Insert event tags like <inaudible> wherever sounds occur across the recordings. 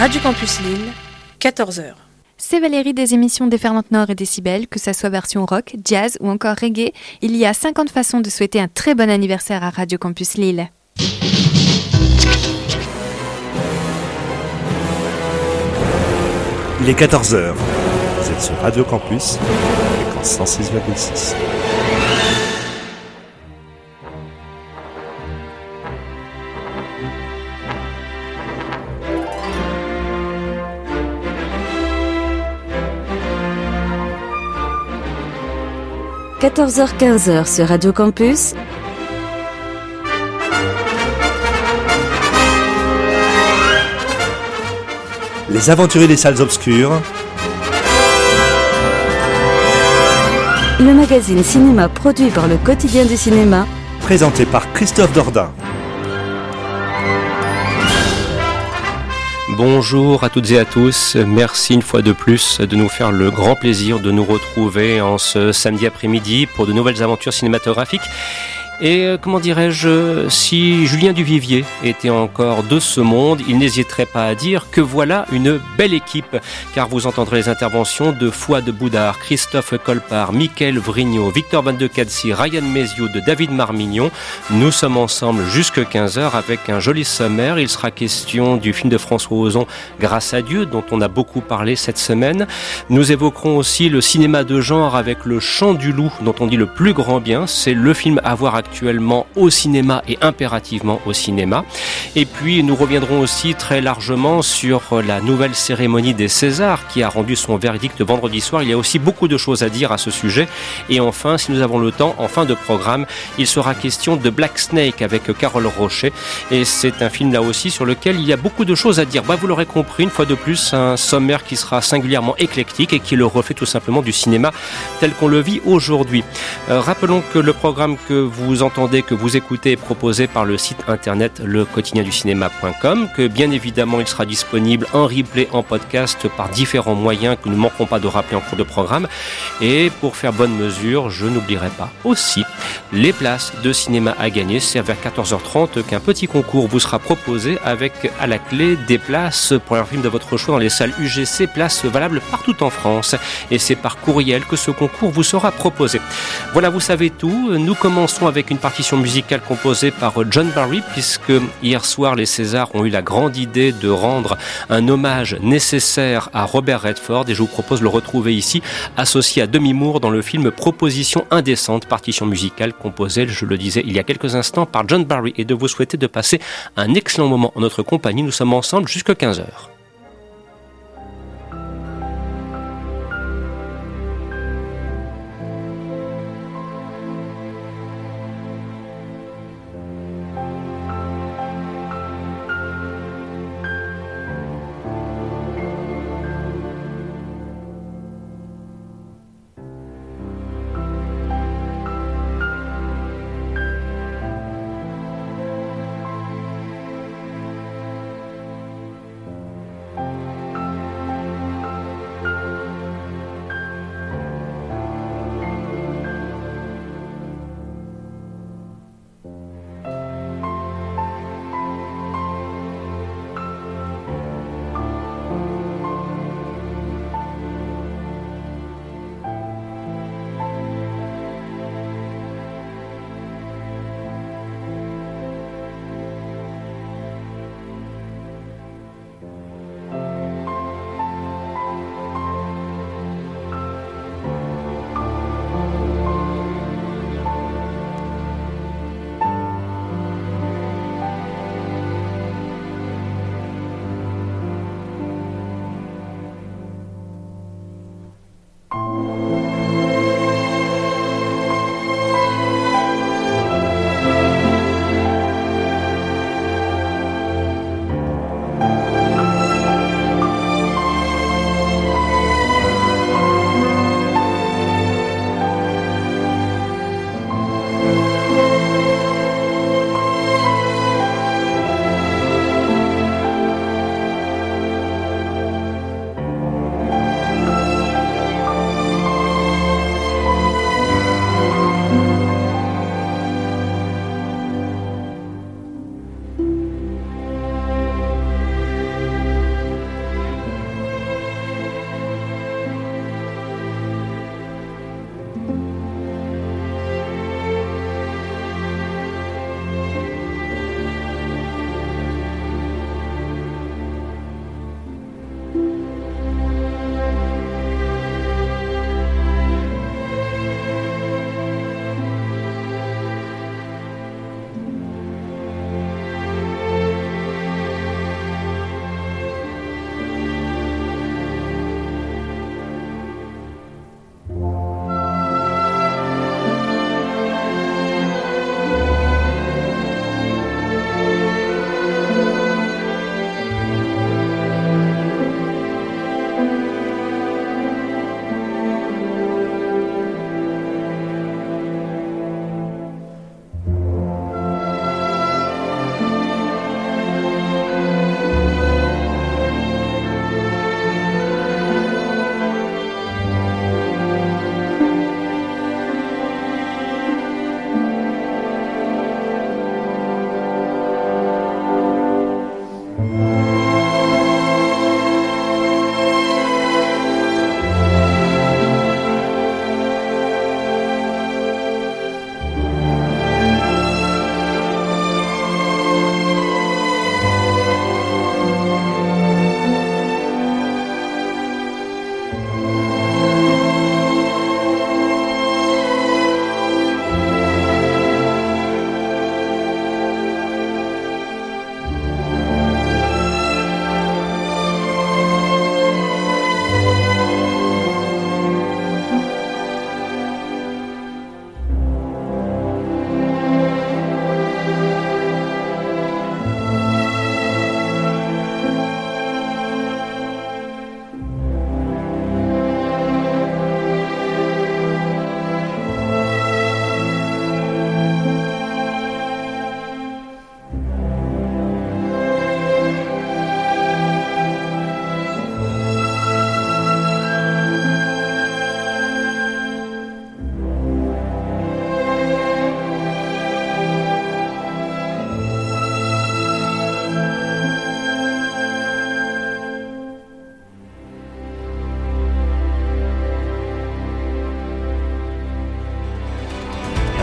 Radio Campus Lille, 14h. C'est Valérie des émissions Déferlante Nord et Décibel, que ça soit version rock, jazz ou encore reggae. Il y a 50 façons de souhaiter un très bon anniversaire à Radio Campus Lille. Il est 14h. Vous êtes sur Radio Campus, fréquence 106,6. – 14h-15h sur Radio Campus, Les aventuriers des salles obscures. le magazine cinéma produit par le quotidien du cinéma, Présenté par Christophe Dordain. Bonjour à toutes et à tous, merci une fois de plus de nous faire le grand plaisir de nous retrouver en ce samedi après-midi pour de nouvelles aventures cinématographiques. Et euh, comment dirais-je, si Julien Duvivier était encore de ce monde, il n'hésiterait pas à dire que voilà une belle équipe, car vous entendrez les interventions de Fouad Boudard, Christophe Colpart, Mickaël Vrigno, Victor Van de Ryan Méziou, de David Marmignon. Nous sommes ensemble jusque 15h avec un joli sommaire. Il sera question du film de François Ozon, Grâce à Dieu, dont on a beaucoup parlé cette semaine. Nous évoquerons aussi le cinéma de genre avec Le Chant du Loup, dont on dit le plus grand bien. C'est le film à voir actuellement au cinéma et impérativement au cinéma. Et puis nous reviendrons aussi très largement sur la nouvelle cérémonie des Césars qui a rendu son verdict vendredi soir. Il y a aussi beaucoup de choses à dire à ce sujet. Et enfin, si nous avons le temps, en fin de programme, il sera question de Black Snake avec Carole Rocher. Et c'est un film là aussi sur lequel il y a beaucoup de choses à dire. Bah, vous l'aurez compris, une fois de plus, un sommaire qui sera singulièrement éclectique et qui le refait tout simplement du cinéma tel qu'on le vit aujourd'hui. Euh, rappelons que le programme que vous entendez, que vous écoutez proposé par le site internet lequotidienducinéma.com, que bien évidemment il sera disponible en replay, en podcast par différents moyens que nous ne manquerons pas de rappeler en cours de programme. Et pour faire bonne mesure, je n'oublierai pas aussi les places de cinéma à gagner. C'est vers 14h30 qu'un petit concours vous sera proposé avec à la clé des places pour un film de votre choix dans les salles UGC, places valables partout en France. Et c'est par courriel que ce concours vous sera proposé. Voilà, vous savez tout. Nous commençons avec une partition musicale composée par John Barry, puisque hier soir les Césars ont eu la grande idée de rendre un hommage nécessaire à Robert Redford, et je vous propose de le retrouver ici, associé à Demi Moore dans le film Proposition indécente, partition musicale composée, je le disais il y a quelques instants, par John Barry, et de vous souhaiter de passer un excellent moment en notre compagnie. Nous sommes ensemble jusqu'à 15h.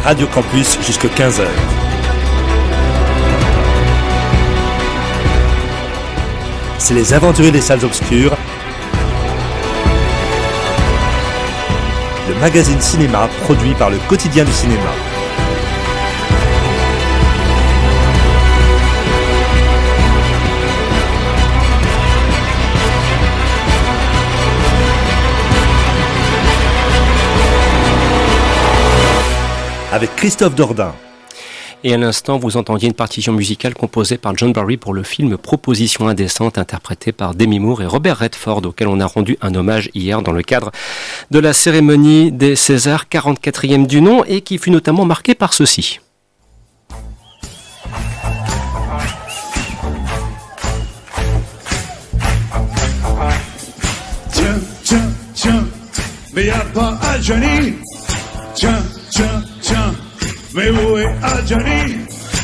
Radio Campus jusqu'à 15h. C'est les aventuriers des salles obscures. Le magazine cinéma produit par le quotidien du cinéma. Avec Christophe Dordain. Et à l'instant, vous entendiez une partition musicale composée par John Barry pour le film Proposition indécente, interprété par Demi Moore et Robert Redford, auquel on a rendu un hommage hier dans le cadre de la cérémonie des Césars, 44e du nom, et qui fut notamment marquée par ceci. Tiens, tiens, tiens, mais y a pas à Johnny. Tiens, tiens, mais où est Adjani?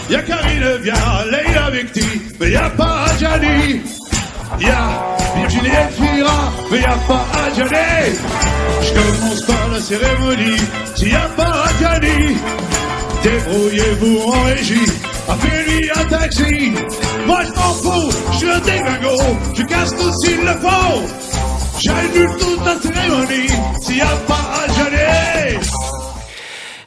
Y'a Karine vient, Leila Victi, mais y a pas Adjani. Y'a Virginie Elvira, mais y a pas Adjani. Je commence par la cérémonie, s'il y a pas Adjani. Débrouillez-vous en régie, appelez-lui un taxi. Moi je m'en fous, je suis un je casse tout s'il le faut. J'annule toute la cérémonie, s'il y a pas Adjani.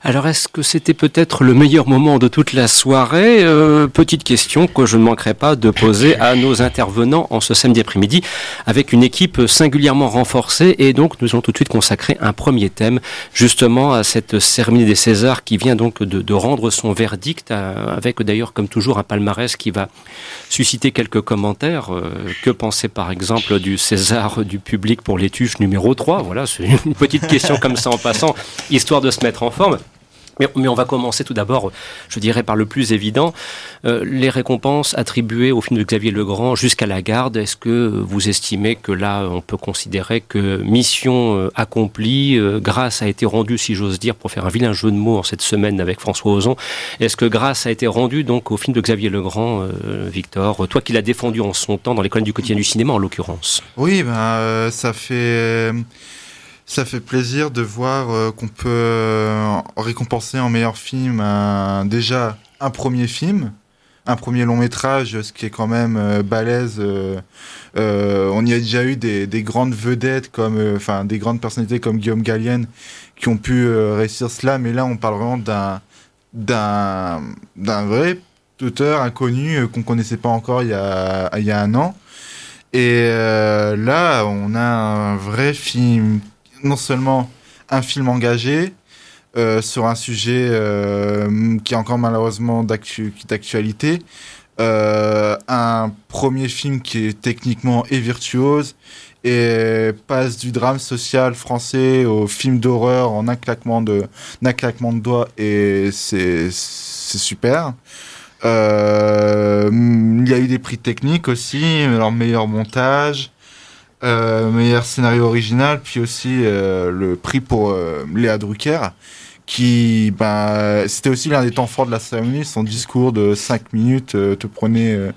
Alors est-ce que c'était peut-être le meilleur moment de toute la soirée? Euh, Petite question que je ne manquerai pas de poser à nos intervenants en ce samedi après-midi avec une équipe singulièrement renforcée et donc nous allons tout de suite consacrer un premier thème justement à cette cérémonie des Césars qui vient donc de, rendre son verdict euh, avec d'ailleurs comme toujours un palmarès qui va susciter quelques commentaires. Euh, que penser par exemple du César du public pour l'étuche numéro 3 Voilà, c'est une petite question comme ça en passant, histoire de se mettre en forme. Mais, mais, on va commencer tout d'abord, je dirais, par le plus évident, euh, les récompenses attribuées au film de Xavier Legrand jusqu'à la garde. Est-ce que vous estimez que là, on peut considérer que mission euh, accomplie, euh, grâce a été rendue, si j'ose dire, pour faire un vilain jeu de mots en cette semaine avec François Ozon, est-ce que grâce a été rendue donc au film de Xavier Legrand, Victor, toi qui l'as défendu en son temps dans l'école du quotidien du cinéma en l'occurrence? Oui, ben, ça fait ça fait plaisir de voir euh, qu'on peut euh, récompenser en meilleur film un, déjà un premier film, un premier long métrage, ce qui est quand même euh, balèze. on y a déjà eu des, des grandes vedettes comme, enfin, des grandes personnalités comme Guillaume Gallienne qui ont pu réussir cela, mais là, on parle vraiment d'un d'un d'un vrai auteur inconnu qu'on connaissait pas encore il y a il y a un an. Et là, on a un vrai film non seulement un film engagé euh, sur un sujet euh, qui est encore malheureusement d'actualité, euh, un premier film qui est techniquement et virtuose et passe du drame social français au film d'horreur en un claquement de, un claquement de doigts et c'est super. il y a eu des prix techniques aussi, leur meilleur montage, meilleur scénario original, puis aussi euh, le prix pour euh, Léa Drucker, qui, ben, c'était aussi l'un des temps forts de la cérémonie. Son discours de 5 minutes te prenait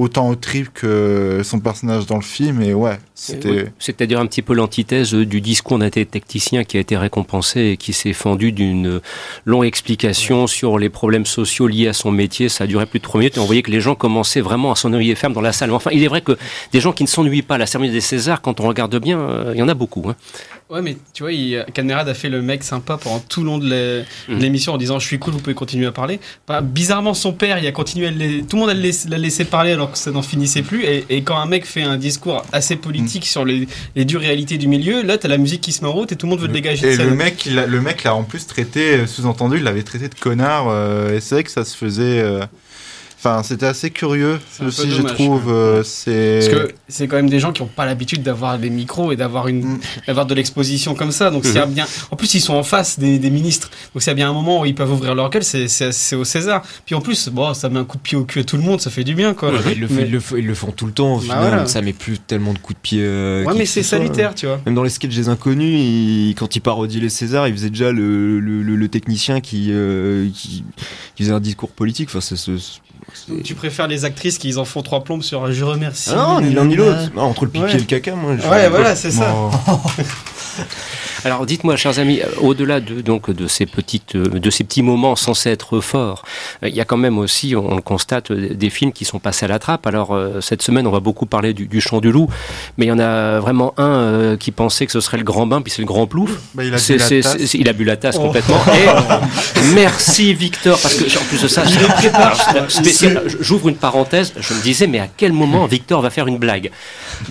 autant au trip que son personnage dans le film. Et ouais, c'était. C'est-à-dire un petit peu l'antithèse du discours d'un technicien qui a été récompensé et qui s'est fendu d'une longue explication sur les problèmes sociaux liés à son métier. Ça a duré plus de trois minutes et on voyait que les gens commençaient vraiment à s'ennuyer ferme dans la salle. Enfin, il est vrai que des gens qui ne s'ennuient pas à la cérémonie des Césars, quand on regarde bien, euh, il y en a beaucoup. Hein. Ouais, mais tu vois, il, a fait le mec sympa pendant tout le long de mmh. l'émission en disant Je suis cool, vous pouvez continuer à parler. Bah, bizarrement, son père, il a continué à tout le monde l'a laissé parler alors que ça n'en finissait plus. Et, quand un mec fait un discours assez politique sur les, dures réalités du milieu, là, t'as la musique qui se met en route et tout le monde veut le dégager. Et le mec, le mec l'a en plus traité, euh, sous-entendu, il l'avait traité de connard. Euh, et c'est vrai que ça se faisait. Euh, Enfin, c'était assez curieux aussi, je trouve. Euh, c'est parce que c'est quand même des gens qui n'ont pas l'habitude d'avoir des micros et d'avoir une, mm. d'avoir de l'exposition comme ça. Donc c'est mm-hmm. bien. En plus, ils sont en face des, des ministres. Donc c'est bien un moment où ils peuvent ouvrir leur gueule. C'est, c'est, au César. Puis en plus, bon, ça met un coup de pied au cul à tout le monde. Ça fait du bien, quoi. ils, le ils, le font tout le temps. Au bah final, ça met plus tellement de coups de pied. Euh, ouais, mais c'est salutaire, tu vois. Même dans les sketchs des inconnus, quand ils parodient les Césars, ils faisaient déjà le, le, le, technicien qui, euh, qui, qui, faisait un discours politique. Enfin, c'est tu préfères les actrices qui en font trois plombes sur je remercie. Ah non, ni l'un ni l'autre. entre le pipi et le caca, moi. Ouais, voilà, c'est ça. <laughs> Alors dites-moi, chers amis, euh, au-delà de, donc, de, ces petites, euh, de ces petits moments censés être forts, euh, il y a quand même aussi, on le constate, des films qui sont passés à la trappe. Alors cette semaine, on va beaucoup parler du, du Chant du Loup, mais il y en a vraiment un qui pensait que ce serait le grand bain, puis c'est le grand plouf. Bah, il, a bu la tasse. il a bu la tasse complètement. Et <laughs> merci Victor, parce que en plus de ça, j'ouvre une parenthèse, je me disais, mais à quel moment <laughs> Victor va faire une blague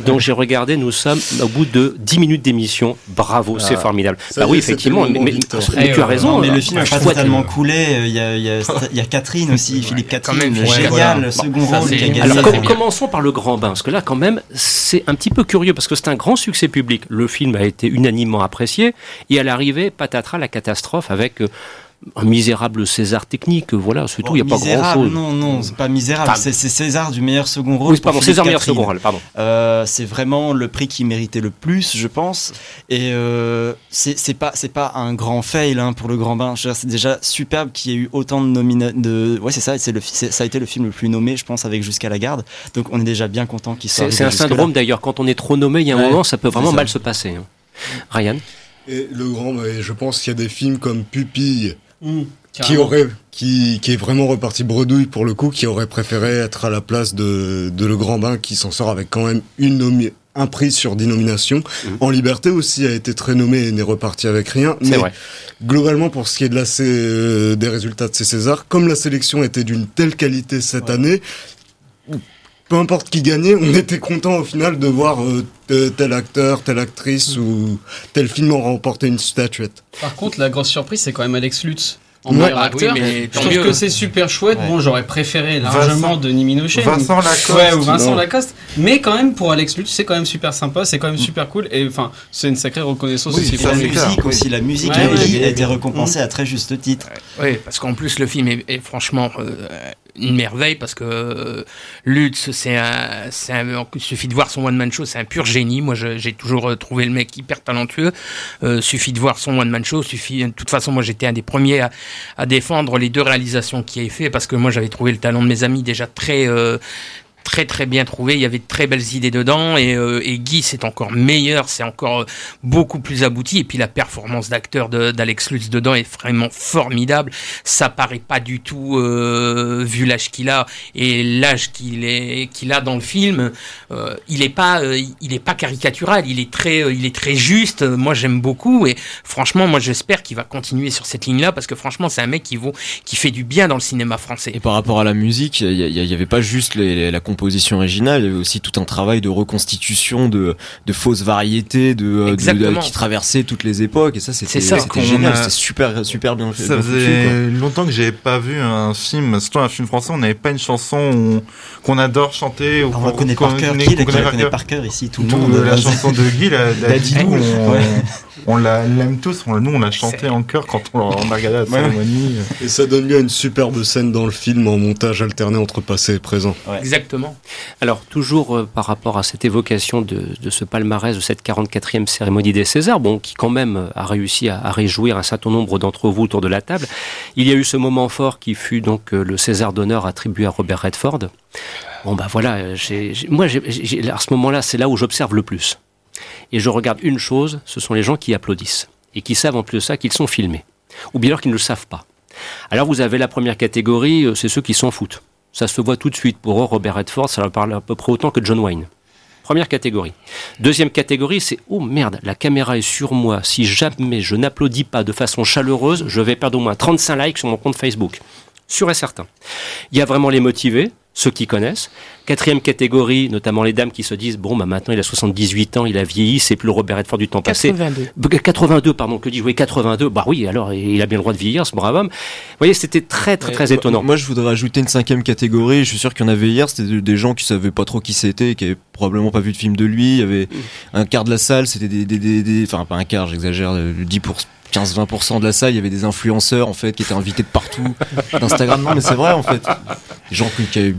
Donc j'ai regardé, nous sommes au bout de 10 minutes d'émission. Bravo, c'est ah. formidable. bah oui, effectivement, mais, tu as raison. Mais le film n'a pas totalement coulé. Il y, a, il, y a, Catherine aussi, Philippe Catherine, génial, le second rôle qui a Alors commençons par le grand bain, parce que là quand même, c'est un petit peu curieux, parce que c'est un grand succès public. Le film a été unanimement apprécié, et à l'arrivée, patatras, la catastrophe avec... Euh, un misérable César technique, voilà, c'est tout, il n'y a pas grand chose. Non, non, c'est pas misérable, c'est César du meilleur second rôle. Oui, pardon, César meilleur second rôle, pardon. Euh, c'est vraiment le prix qui méritait le plus, je pense. Et euh, c'est pas, pas un grand fail hein, pour le Grand Bain. C'est déjà superbe qu'il y ait eu autant de nominations. De... Ouais, c'est ça, le, ça a été le film le plus nommé, je pense, avec Jusqu'à la garde. Donc on est déjà bien content qu'il soit. C'est un syndrome d'ailleurs, quand on est trop nommé, il y a un moment, ça peut vraiment mal se passer. Hein. Ryan? Et le grand, je pense qu'il y a des films comme Pupille, Mmh, qui aurait qui, qui est vraiment reparti bredouille pour le coup, qui aurait préféré être à la place de, de Le Grand Bain, qui s'en sort avec quand même une un prix sur dénomination. Mmh. En Liberté aussi a été très nommé et n'est reparti avec rien. Mais vrai. globalement, pour ce qui est de la, euh, des résultats de ces Césars, comme la sélection était d'une telle qualité cette année, peu importe qui gagnait, on était content au final de voir euh, tel acteur, telle actrice mmh. ou tel film remporter une statuette. Par contre, la grosse surprise, c'est quand même Alex Lutz en meilleur ah acteur. je trouve que c'est super chouette. Bon, j'aurais préféré largement Denis Minochet. Vincent Lacoste. Ouais, ou Vincent Lacoste. Mais quand même, pour Alex Lutz, c'est quand même super sympa, c'est quand même super cool. Et enfin, c'est une sacrée reconnaissance aussi. la musique aussi, la musique a, été récompensée à très juste titre. Oui, parce qu'en plus, le film est, franchement euh, une merveille parce que euh, Lutz, c'est un, il suffit de voir son one man show, c'est un pur génie. Moi, j'ai toujours euh, trouvé le mec hyper talentueux. Euh, suffit de voir son one man show. Suffit, de toute façon, moi, j'étais un des premiers à, défendre les deux réalisations qu'il a fait parce que moi, j'avais trouvé le talent de mes amis déjà très très très bien trouvé. Il y avait de très belles idées dedans et, euh, et Guy c'est encore meilleur, c'est encore beaucoup plus abouti. Et puis la performance d'acteur d'Alex Lutz dedans est vraiment formidable. Ça paraît pas du tout euh, vu l'âge qu'il a et l'âge qu'il est qu'il a dans le film. Euh, il est pas euh, il est pas caricatural. Il est très euh, il est très juste. Moi j'aime beaucoup et franchement moi j'espère qu'il va continuer sur cette ligne là parce que franchement c'est un mec qui vaut qui fait du bien dans le cinéma français. Et par rapport à la musique, il y, y, avait pas juste les, la composition originale, il y avait aussi tout un travail de reconstitution de, de fausses variétés de, euh, qui traversaient toutes les époques et ça c'était génial, c'était super super bien fait. Ça faisait longtemps que j'avais pas vu un film, surtout un film français, on n'avait pas une chanson qu'on adore chanter ou on connaît par cœur, qui connaît par cœur ici tout le monde. La chanson de Guy, la, on l'aime tous, nous on l'a chanté en chœur quand on, a regardé la cérémonie. Et ça donne lieu à une superbe scène dans le film en montage alterné entre passé et présent. Exactement. Alors toujours euh, par rapport à cette évocation de, ce palmarès, de cette 44e cérémonie des Césars, bon, qui quand même a réussi à, réjouir un certain nombre d'entre vous autour de la table, il y a eu ce moment fort qui fut donc euh, le César d'honneur attribué à Robert Redford. Bon bah voilà, moi à ce moment-là, c'est là où j'observe le plus et je regarde une chose, ce sont les gens qui applaudissent et qui savent en plus de ça qu'ils sont filmés, ou bien alors qu'ils ne le savent pas. Alors vous avez la première catégorie, euh, c'est ceux qui s'en foutent. Ça se voit tout de suite. Pour eux, Robert Redford, ça leur parle à peu près autant que John Wayne. Première catégorie. Deuxième catégorie, c'est oh merde, la caméra est sur moi. Si jamais je n'applaudis pas de façon chaleureuse, je vais perdre au moins 35 likes sur mon compte Facebook. Sûr et certain. Il y a vraiment les motivés, ceux qui connaissent. Quatrième catégorie, notamment les dames qui se disent bon, bah maintenant il a 78 ans, il a vieilli, c'est plus le Robert Redford du temps 82. passé. 82. pardon, que dis-je Oui, 82. Bah oui, alors il a bien le droit de vieillir, ce brave homme. Vous voyez, c'était très très très étonnant. Moi, je voudrais ajouter une cinquième catégorie. Je suis sûr qu'il y en avait hier. C'était des gens qui savaient pas trop qui c'était, qui avaient probablement pas vu de film de lui. Il y avait un quart de la salle, c'était des, des, des, enfin pas un quart, j'exagère, 10 pour 15-20% de la salle, il y avait des influenceurs en fait qui étaient invités de partout, d'Instagram. Non, mais c'est vrai en fait. gens qui,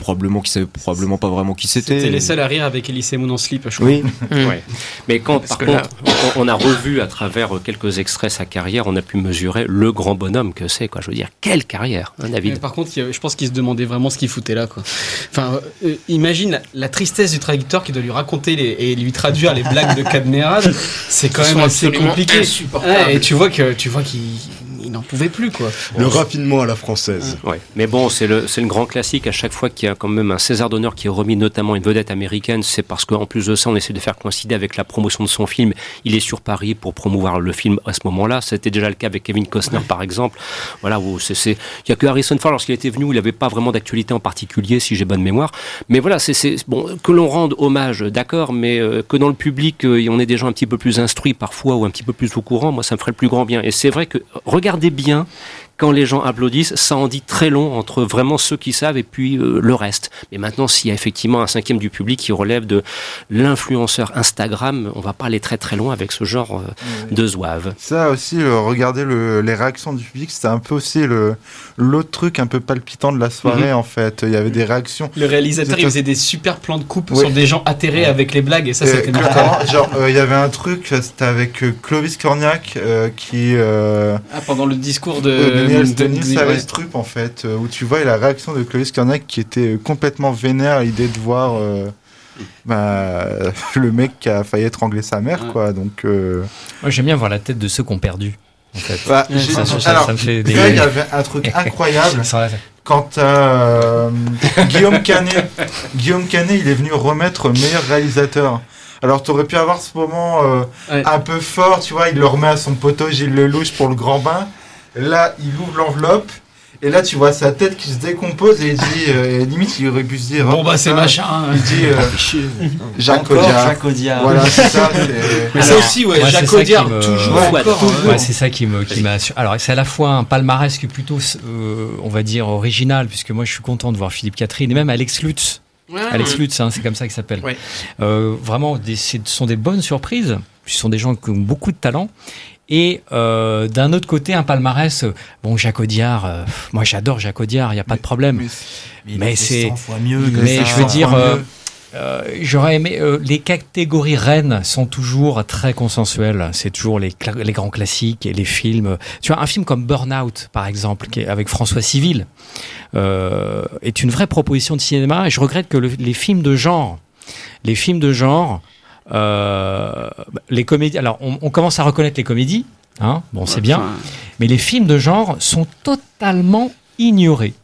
probablement qui savaient probablement pas vraiment qui c'était. C'était les seuls à rire avec Elise Moon en slip, je crois. Oui. <laughs> Mais quand par contre on, a revu à travers quelques extraits sa carrière, on a pu mesurer le grand bonhomme que c'est quoi. Je veux dire, quelle carrière, hein, David. par contre, je pense qu'il se demandait vraiment ce qu'il foutait là quoi. Enfin, euh, imagine la, tristesse du traducteur qui doit lui raconter et lui traduire les blagues de Cadmerade. C'est quand même assez compliqué. et tu vois que tu vois qu'il il n'en pouvait plus, quoi. Le raffinement à la française. Ouais. Mais bon, c'est le, le grand classique. À chaque fois qu'il y a quand même un César d'honneur qui est remis, notamment une vedette américaine, c'est parce qu'en plus de ça, on essaie de faire coïncider avec la promotion de son film. Il est sur Paris pour promouvoir le film à ce moment-là. C'était déjà le cas avec Kevin Costner, par exemple. Voilà, où c'est, il n'y a que Harrison Ford, lorsqu'il était venu, il n'avait pas vraiment d'actualité en particulier, si j'ai bonne mémoire. Mais voilà, c'est, bon, que l'on rende hommage, d'accord, mais euh, que dans le public, euh, on ait des gens un petit peu plus instruits parfois ou un petit peu plus au courant, moi, ça me ferait le plus grand bien. Et c'est vrai que, regardez bien quand les gens applaudissent, ça en dit très long entre vraiment ceux qui savent et puis euh, le reste. Mais maintenant, s'il y a effectivement un cinquième du public qui relève de l'influenceur Instagram, on va pas aller très très loin avec ce genre euh, de zouave. Ça aussi, regarder les réactions du public, c'était un peu aussi l'autre truc un peu palpitant de la soirée mhm. en fait. Il y avait des réactions. Le réalisateur, il faisait des super plans de coupe sur des gens atterrés avec les blagues et ça, c'était <laughs> Genre, euh, il y avait un truc, c'était avec Clovis Cornillac qui. Ah, pendant le discours de Denis, Savestrup, en fait, euh, où tu vois la réaction de Clovis Cornac qui était euh, complètement vénère à l'idée de voir euh, bah, <laughs> le mec qui a failli étrangler sa mère, quoi. Donc, Moi, j'aime bien voir la tête de ceux qui ont perdu. En fait. Bah, alors, il y avait un truc <laughs> incroyable. quand Guillaume Canet, Guillaume Canet, il est venu remettre meilleur réalisateur. Alors, tu aurais pu avoir ce moment un peu fort, tu vois, il le remet à son poteau Gilles Lelouch pour le grand bain. Là, il ouvre l'enveloppe. Et là, tu vois sa tête qui se décompose et il dit, euh, limite, il aurait pu se dire. Bon, bah, c'est machin. Il dit, euh, <laughs> Jacques Audiard. Jacques Audiard. Voilà, c'est ça. <laughs> C'est aussi, ouais, Jacques Audiard, toujours. Ouais, c'est ça qui me, qui m'a. Alors, c'est à la fois un palmarès qui est plutôt, euh, on va dire, original, puisque moi, je suis content de voir Philippe Catherine et même Alex Lutz. Alex Lutz, hein, c'est comme ça qu'il s'appelle. vraiment, ce sont des bonnes surprises. Ce sont des gens qui ont beaucoup de talent. Et euh, d'un autre côté, un palmarès. Euh, bon, Jacques Audiard, euh, moi j'adore Jacques Audiard, il n'y a pas de problème. Mais, c'est. mieux. Mais je veux dire. J'aurais aimé. les catégories reines sont toujours très consensuelles. C'est toujours les, les, grands classiques et les films. Tu vois, un film comme Burnout, par exemple, qui est avec François Civil, est une vraie proposition de cinéma. Et je regrette que les films de genre, les films de genre, euh, les comédies. Alors, on, commence à reconnaître les comédies. Hein, bon, c'est bien. Mais les films de genre sont totalement ignorés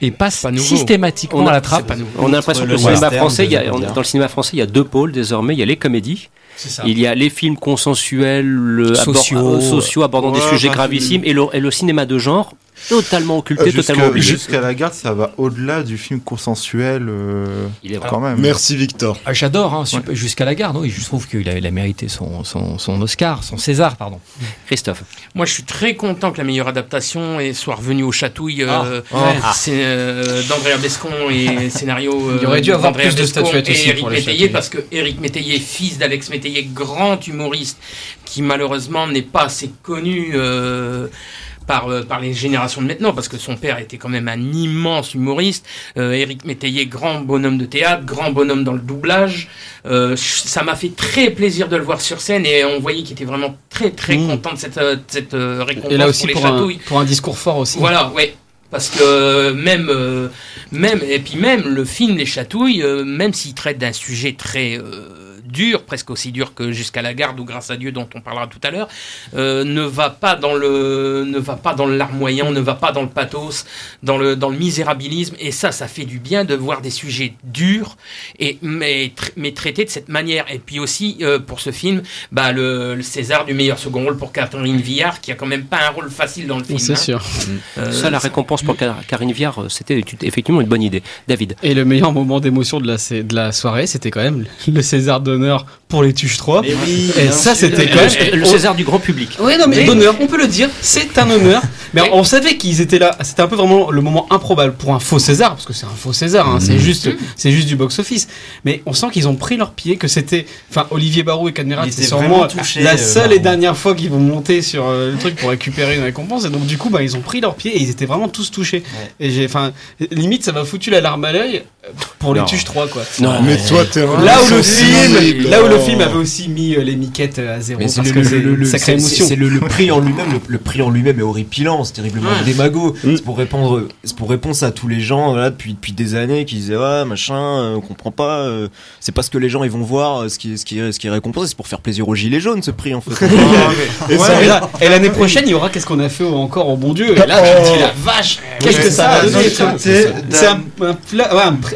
et passent systématiquement à la trappe. On a l'impression que le, cinéma français, il y a, dans le cinéma français, il y a deux pôles désormais. Il y a les comédies. Il y a les films consensuels, sociaux, sociaux abordant des sujets gravissimes, et et le cinéma de genre totalement occulté, euh, totalement oublié. Jusqu'à la garde, ça va au-delà du film consensuel. Euh, il est quand même. Merci Victor. Ah, j'adore, hein, jusqu'à la garde. Oui, je trouve qu'il a, mérité son, son, Oscar, son César, pardon. Christophe. Moi, je suis très content que la meilleure adaptation soit revenue au chatouille euh, ah. ah. d'Andrea Bescon et <laughs> scénario. Il aurait dû avoir plus de statuettes aussi Eric Métayer, parce que Eric Métayer, fils d'Alex Métayer, grand humoriste, qui malheureusement n'est pas assez connu par, euh, par les générations de maintenant, parce que son père était quand même un immense humoriste. Euh, Éric Métayer, grand bonhomme de théâtre, grand bonhomme dans le doublage. Euh, ça m'a fait très plaisir de le voir sur scène et on voyait qu'il était vraiment très très mmh. content de cette, cette récompense et là aussi pour, un, pour un discours fort aussi. Voilà, ouais. Parce que même, même, et puis même le film Les Chatouilles, même s'il traite d'un sujet très dur, presque aussi dur que Jusqu'à la garde ou Grâce à Dieu dont on parlera tout à l'heure, euh, ne va pas dans le ne va pas dans le larmoyant, ne va pas dans le pathos, dans le dans le misérabilisme et ça ça fait du bien de voir des sujets durs et mais, mais traités de cette manière et puis aussi euh, pour ce film bah le, César du meilleur second rôle pour Catherine Villard qui a quand même pas un rôle facile dans le film. C'est hein. sûr. Euh, ça la récompense pour Karine Viard c'était effectivement une bonne idée. David. Et le meilleur moment d'émotion de la de la soirée c'était quand même le César de d'honneur pour les Tuches 3. oui, et ça, c'était quand même le César du grand public. Oui, non, mais d'honneur, on peut le dire, c'est un honneur. <laughs> Mais on savait qu'ils étaient là. C'était un peu vraiment le moment improbable pour un faux César, parce que c'est un faux César. Hein, c'est juste, c'est juste du box-office. Mais on sent qu'ils ont pris leur pied, que c'était, enfin, Olivier Barou et Cadmerat, c'est sûrement la seule et dernière fois qu'ils vont monter sur le truc pour récupérer une récompense. Et donc, du coup, bah, ils ont pris leur pied et ils étaient vraiment tous touchés. Et j'ai, enfin, limite, ça m'a foutu la larme à l'œil pour les Tuches 3, quoi. Non, mais toi, t'es là où le film, là où le film avait aussi mis les miquettes à zéro parce que c'est une sacrée émotion. C'est le, prix en lui-même, le, prix en lui-même est horripilant, c'est terriblement démago. C'est pour répondre, c'est pour répondre à tous les gens voilà, depuis depuis des années qui disaient ouais machin, on comprend pas. c'est parce que les gens ils vont voir ce qui ce qui ce qui est récompensé, c'est pour faire plaisir aux gilets jaunes ce prix en fait. <laughs> et l'année prochaine il y aura qu'est-ce qu'on a fait encore au bon Dieu. Et là je dis la vache, qu'est-ce que ça va donner C'est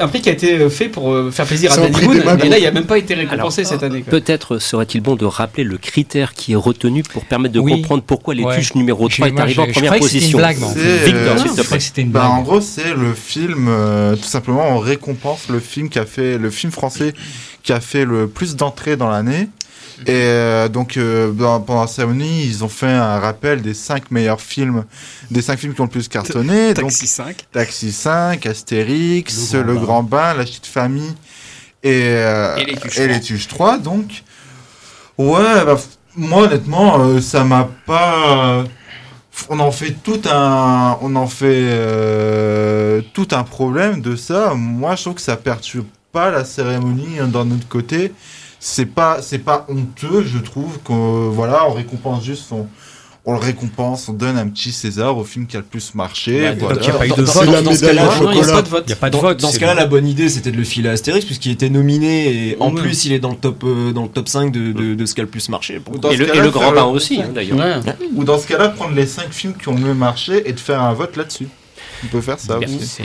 un prix qui a été fait pour faire plaisir à Danny Boone. et là il a même pas été récompensé cette année. Peut-être serait-il bon de rappeler le critère qui est retenu pour permettre de comprendre pourquoi les tuches numéro 3 est arrivé en première position. Victor, s'il te plaît. Bah, en gros, c'est le film, euh, tout simplement, on récompense le film qui a fait, le film français qui a fait le plus d'entrées dans l'année. Et euh, donc euh, pendant la cérémonie, ils ont fait un rappel des 5 meilleurs films, des 5 films qui ont le plus cartonné. Taxi 5. Taxi 5, Astérix, Le Grand, Bain, La Petite Famille et, et les Tuches 3. Donc Ouais, bah, moi honnêtement, euh, ça m'a pas. On en fait tout un, on en fait euh, tout un problème de ça. Moi, je trouve que ça perturbe pas la cérémonie hein, d'un autre côté. C'est pas, c'est pas honteux, je trouve qu'on voilà, on récompense juste son, on le récompense, on donne un petit César au film qui a le plus marché. il n'y a pas eu de vote. Dans, ce cas-là, Dans ce cas-là, la bonne idée, c'était de le filer à Astérix, puisqu'il était nominé, et en plus, il est dans le top, euh, dans le top 5 de, de, ce qui a le plus marché. Et le, Grand Bain aussi, hein, d'ailleurs. Ou dans ce cas-là, prendre les 5 films qui ont le mieux marché et de faire un vote là-dessus. On peut faire ça aussi.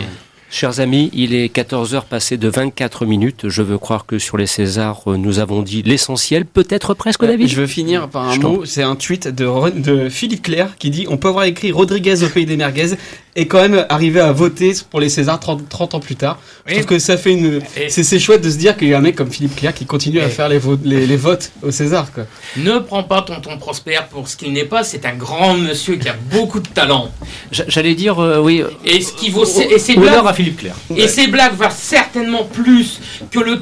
Chers amis, il est 14h passé de 24 minutes. Je veux croire que sur les Césars, euh, nous avons dit l'essentiel, peut-être presque, David. Je veux finir par un mot. C'est un tweet de, de Philippe Claire qui dit On peut avoir écrit Rodriguez au pays des merguez et quand même arriver à voter pour les Césars 30, 30 ans plus tard. Je trouve que ça fait une. C'est chouette de se dire qu'il y a un mec comme Philippe Claire qui continue à faire les, les, votes au César. Quoi. Ne prends pas Tonton Prosper pour ce qu'il n'est pas. C'est un grand monsieur qui a beaucoup de talent. J'allais dire, euh, oui. Et ce qui vaut. Et c'est Philippe Claire. Et ces blagues valent certainement plus que le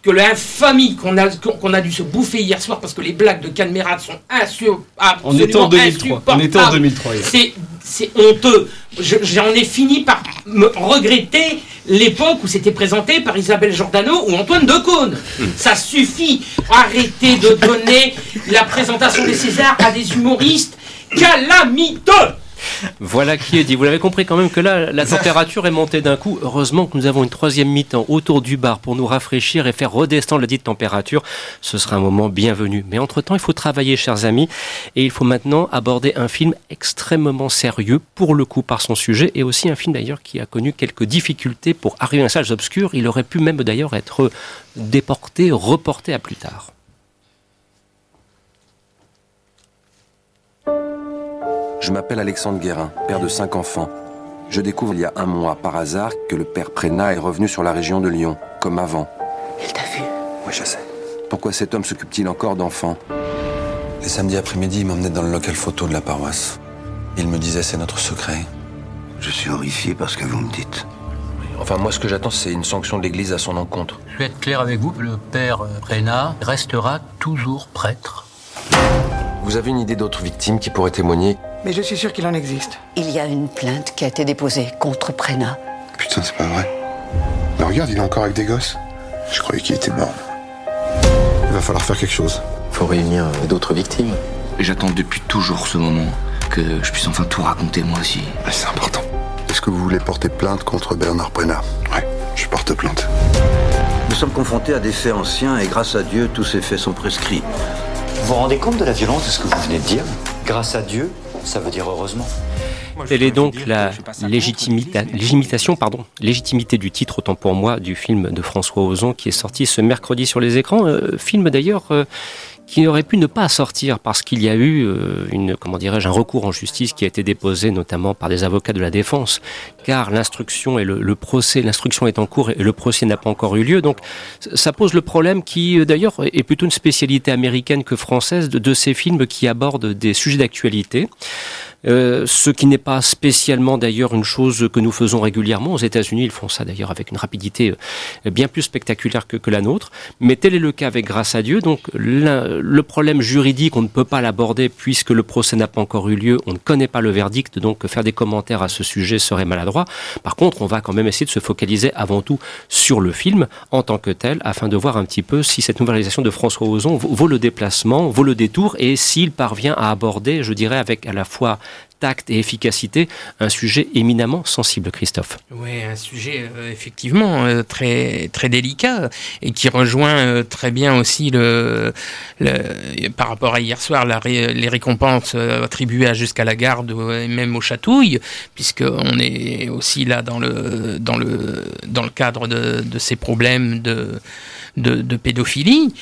que l'infamie qu'on a, qu'on a dû se bouffer hier soir parce que les blagues de Canmerade sont insupportables. On était en 2003. On était en 2003. C'est, c'est honteux. j'en ai fini par me regretter l'époque où c'était présenté par Isabelle Giordano ou Antoine Decaune. Hmm. Ça suffit. Arrêtez de donner la présentation des Césars à des humoristes calamiteux. Voilà qui est dit. Vous l'avez compris quand même que là, la température est montée d'un coup. Heureusement que nous avons une troisième mi-temps autour du bar pour nous rafraîchir et faire redescendre la dite température. Ce sera un moment bienvenu. Mais entre-temps, il faut travailler, chers amis. Et il faut maintenant aborder un film extrêmement sérieux, pour le coup, par son sujet. Et aussi un film d'ailleurs qui a connu quelques difficultés pour arriver à un salles obscures. Il aurait pu même d'ailleurs être déporté, reporté à plus tard. Je m'appelle Alexandre Guérin, père de cinq enfants. Je découvre il y a un mois, par hasard, que le père Prénat est revenu sur la région de Lyon, comme avant. Il t'a vu Oui, je sais. Pourquoi cet homme s'occupe-t-il encore d'enfants? Les samedis après-midi, il m'emmenait dans le local photo de la paroisse. Il me disait c'est notre secret. Je suis horrifié par ce que vous me dites. Enfin, moi, ce que j'attends, c'est une sanction de l'Église à son encontre. Je vais être clair avec vous, le père Prénat restera toujours prêtre. Vous avez une idée d'autres victimes qui pourraient témoigner? Mais je suis sûr qu'il en existe. Il y a une plainte qui a été déposée contre Prena. Putain, c'est pas vrai. Mais regarde, il est encore avec des gosses. Je croyais qu'il était mort. Il va falloir faire quelque chose. Faut réunir d'autres victimes. J'attends depuis toujours ce moment. Que je puisse enfin tout raconter moi aussi. C'est important. Est-ce que vous voulez porter plainte contre Bernard Prena? Ouais, je porte plainte. Nous sommes confrontés à des faits anciens et grâce à Dieu, tous ces faits sont prescrits. Vous vous rendez compte de la violence de ce que vous venez de dire? Grâce à Dieu, ça veut dire heureusement. Telle est donc la légitimation, pardon, légitimité du titre, autant pour moi, du film de François Ozon qui est sorti ce mercredi sur les écrans. Euh, film d'ailleurs euh, qui aurait pu ne pas sortir parce qu'il y a eu euh, une, comment dirais-je, un recours en justice qui a été déposé notamment par des avocats de la défense, car l'instruction et le, procès, l'instruction est en cours et le procès n'a pas encore eu lieu. Donc, ça pose le problème qui, euh, d'ailleurs, est plutôt une spécialité américaine que française de, de ces films qui abordent des sujets d'actualité. Euh, ce qui n'est pas spécialement d'ailleurs une chose que nous faisons régulièrement. Aux États-Unis, ils font ça d'ailleurs avec une rapidité euh, bien plus spectaculaire que, la nôtre. Mais tel est le cas avec Grâce à Dieu. Donc le problème juridique, on ne peut pas l'aborder puisque le procès n'a pas encore eu lieu. On ne connaît pas le verdict, donc faire des commentaires à ce sujet serait maladroit. Par contre, on va quand même essayer de se focaliser avant tout sur le film en tant que tel, afin de voir un petit peu si cette nouvelle réalisation de François Ozon vaut le déplacement, vaut le détour, et s'il parvient à aborder, je dirais, avec à la fois tact et efficacité, un sujet éminemment sensible, Christophe. Oui, un sujet euh, effectivement euh, très, très délicat et qui rejoint euh, très bien aussi le, par rapport à hier soir les récompenses attribuées Jusqu'à la garde et même aux chatouilles, puisqu'on est aussi là dans le, dans le, dans le cadre de, ces problèmes de, de pédophilie.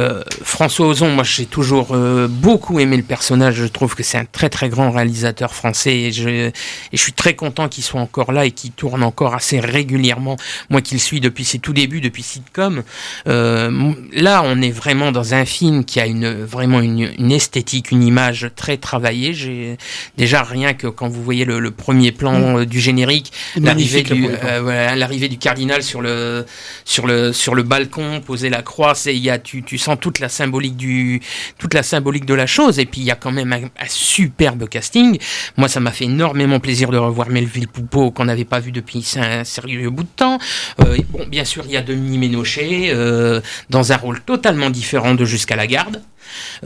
Euh, François Ozon, moi j'ai toujours euh, beaucoup aimé le personnage. Je trouve que c'est un très très grand réalisateur français et je, suis très content qu'il soit encore là et qu'il tourne encore assez régulièrement. Moi qui le suis depuis ses tout débuts, depuis sitcom. Euh, là, on est vraiment dans un film qui a une vraiment une, esthétique, une image très travaillée. J'ai déjà rien que quand vous voyez le, premier plan mm. du générique, l'arrivée du, l'arrivée du cardinal sur le sur le sur le balcon, poser la croix, il y a tu, tu sens toute la symbolique du, toute la symbolique de la chose. Et puis il y a quand même un, superbe casting. Moi, ça m'a fait énormément plaisir de revoir Melville Poupeau qu'on n'avait pas vu depuis un sérieux bout de temps. Euh, bon, bien sûr, il y a Dominique Ménochet euh, dans un rôle totalement différent de Jusqu'à la garde.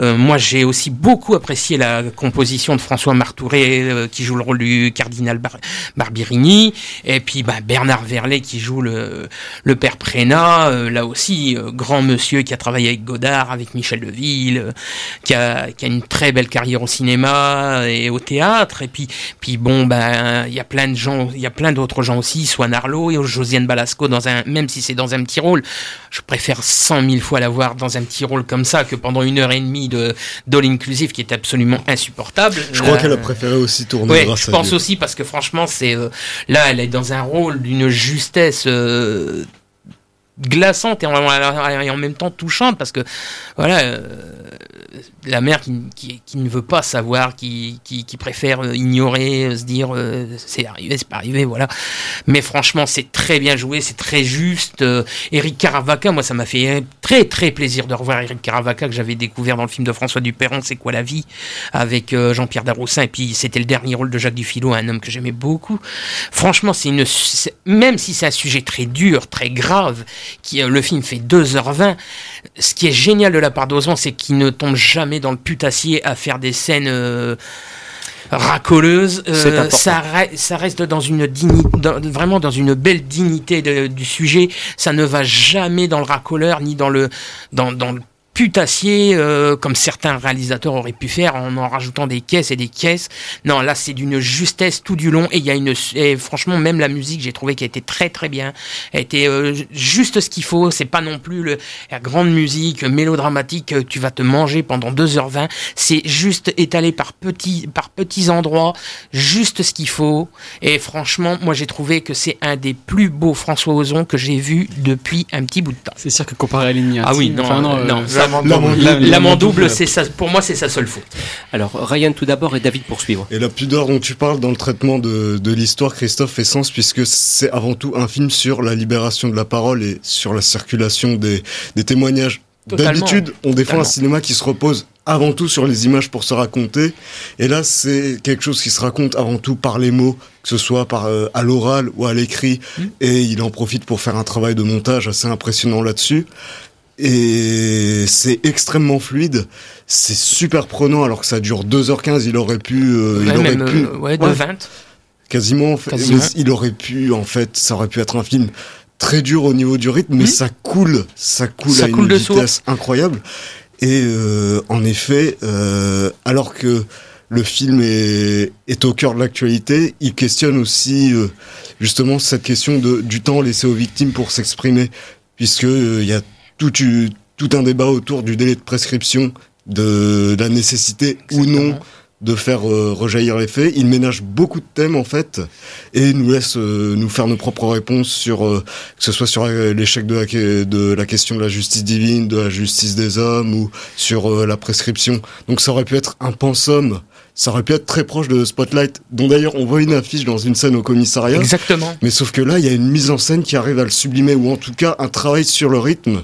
Euh, moi, j'ai aussi beaucoup apprécié la composition de François Martouré, euh, qui joue le rôle du cardinal Barbirini, et puis bah, Bernard Verlet, qui joue le, père Prénat, euh, là aussi, grand monsieur qui a travaillé avec Godard, avec Michel Deville, qui a, une très belle carrière au cinéma et au théâtre, et puis, bon, ben, il y a plein de gens, il y a plein d'autres gens aussi, soit Narlo et Josiane Balasco, dans un, même si c'est dans un petit rôle, je préfère cent mille fois la voir dans un petit rôle comme ça que pendant une heure et demie de d'all inclusive qui est absolument insupportable. Je crois qu'elle a préféré aussi tourner. Oui, je pense aussi parce que franchement, c'est euh, là, elle est dans un rôle d'une justesse. Euh, glaçante et en, même temps touchante parce que voilà euh, la mère qui, qui, ne veut pas savoir, qui, qui, préfère euh, ignorer, euh, se dire euh, c'est arrivé, c'est pas arrivé, voilà. Mais franchement, c'est très bien joué, c'est très juste. Eric Caravaca, moi, ça m'a fait très très plaisir de revoir Eric Caravaca que j'avais découvert dans le film de François Duperron, C'est quoi la vie, avec Jean-Pierre Daroussin, et puis c'était le dernier rôle de Jacques Dufilo, un homme que j'aimais beaucoup. Franchement, c'est une, même si c'est un sujet très dur, très grave, qui le film fait 2h20, ce qui est génial de la part d'Ozon, c'est qu'il ne tombe jamais dans le putassier à faire des scènes euh, racoleuses. Euh, ça, ça, reste dans une dignité, vraiment dans une belle dignité du sujet. Ça ne va jamais dans le racoleur ni dans le dans, dans le putassier euh, comme certains réalisateurs auraient pu faire en en rajoutant des caisses et des caisses. Non, là c'est d'une justesse tout du long et il y a une et franchement même la musique j'ai trouvé qu'elle était très très bien, elle était euh, juste ce qu'il faut. C'est pas non plus le, la grande musique mélodramatique que tu vas te manger pendant 2h20. C'est juste étalé par petits par petits endroits, juste ce qu'il faut. Et franchement moi j'ai trouvé que c'est un des plus beaux François Ozon que j'ai vu depuis un petit bout de temps. C'est sûr que comparé à Lignat. Ah oui non non. Euh, L'amant double, c'est ça. Pour moi, c'est sa seule faute. Alors, Ryan tout d'abord et David poursuivre. Et la pudeur dont tu parles dans le traitement de, de l'histoire, Christophe, fait sens puisque c'est avant tout un film sur la libération de la parole et sur la circulation des, des témoignages. D'habitude, on défend un cinéma qui se repose avant tout sur les images pour se raconter. Et là, c'est quelque chose qui se raconte avant tout par les mots, que ce soit par euh, à l'oral ou à l'écrit. Mmh. Et il en profite pour faire un travail de montage assez impressionnant là-dessus. Et c'est extrêmement fluide, c'est super prenant alors que ça dure 2h15, il aurait pu... Euh, il aurait pu euh, ouais, 20 Quasiment, il aurait pu, en fait, ça aurait pu être un film très dur au niveau du rythme, mais hmm. ça coule, ça coule à une vitesse incroyable. Et euh, en effet, alors que le film est, est au cœur de l'actualité, il questionne aussi justement cette question de, du temps laissé aux victimes pour s'exprimer, puisque il y a tout un débat autour du délai de prescription, de, la nécessité ou non de faire euh, rejaillir les faits. Il ménage beaucoup de thèmes en fait et nous laisse euh, nous faire nos propres réponses sur euh, que ce soit sur l'échec de la, de la question de la justice divine, de la justice des hommes ou sur la prescription. Donc ça aurait pu être un pensum. Ça aurait pu être très proche de Spotlight, dont d'ailleurs on voit une affiche dans une scène au commissariat. Exactement. Mais sauf que là, il y a une mise en scène qui arrive à le sublimer, ou en tout cas un travail sur le rythme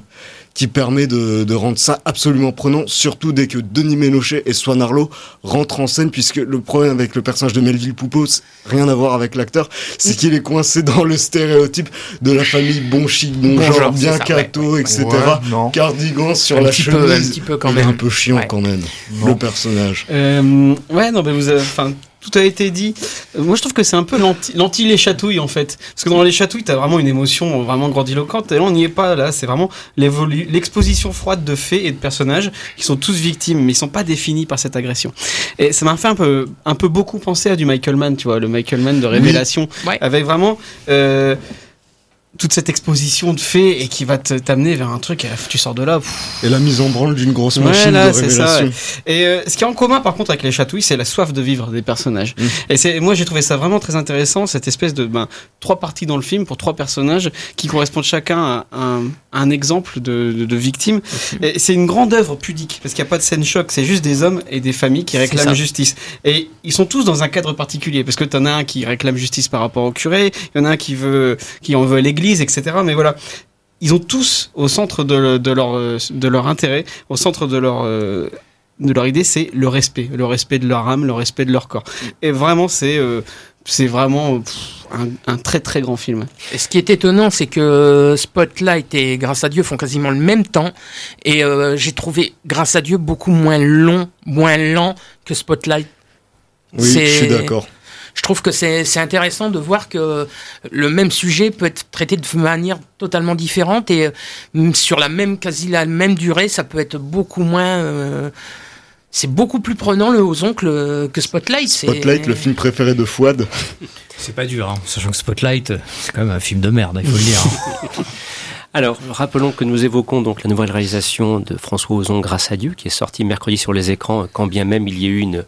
qui permet de, de, rendre ça absolument prenant, surtout dès que Denis Ménochet et Swan Arlo rentrent en scène, puisque le problème avec le personnage de Melville Poupeau, rien à voir avec l'acteur, c'est qu'il est coincé dans le stéréotype de la famille bon chic, bon, genre, bien cato, etc. Cardigan sur la chemise. un petit peu quand même. un peu chiant quand même, le personnage. Euh, ouais, non, mais vous avez, enfin, tout a été dit. Euh, moi, je trouve que c'est un peu l'anti les chatouilles en fait, parce que dans les chatouilles, t'as vraiment une émotion vraiment grandiloquente. Et là, on n'y est pas. Là, c'est vraiment l'exposition froide de faits et de personnages qui sont tous victimes, mais ils sont pas définis par cette agression. Et ça m'a fait un peu, un peu beaucoup penser à du Michael Mann, tu vois, le Michael Mann de Révélation, avec vraiment. Euh, toute cette exposition de faits et qui va t'amener vers un truc, tu sors de là. Et la mise en branle d'une grosse machine de révélation. Et euh, ce qui est en commun par contre avec les chatouilles, c'est la soif de vivre des personnages. Mm. Et c'est moi j'ai trouvé ça vraiment très intéressant cette espèce de ben, trois parties dans le film pour trois personnages qui correspondent chacun à un, un exemple de, de, victime. Et c'est une grande œuvre pudique parce qu'il n'y a pas de scène choc, c'est juste des hommes et des familles qui réclament justice. Et ils sont tous dans un cadre particulier parce que t'en as un qui réclame justice par rapport au curé, il y en a un qui veut qui en veut l'église etc. Mais voilà, ils ont tous au centre de, de, leur, de leur intérêt, au centre de leur, euh, de leur idée, c'est le respect, le respect de leur âme, le respect de leur corps. Et vraiment, c'est euh, c'est vraiment un, très très grand film. Et ce qui est étonnant, c'est que Spotlight et Grâce à Dieu font quasiment le même temps. Et euh, j'ai trouvé Grâce à Dieu beaucoup moins long, moins lent que Spotlight. Oui, je suis d'accord je trouve que c'est intéressant de voir que le même sujet peut être traité de manière totalement différente et euh, sur la même quasi la même durée, ça peut être beaucoup moins. Euh, c'est beaucoup plus prenant le Ozon que, que Spotlight. Spotlight, le film préféré de Fouad. C'est pas dur, hein. sachant que Spotlight, c'est quand même un film de merde, il faut le dire. Hein. <laughs> Alors, rappelons que nous évoquons donc la nouvelle réalisation de François Ozon, Grâce à Dieu, qui est sortie mercredi sur les écrans, quand bien même il y a eu une,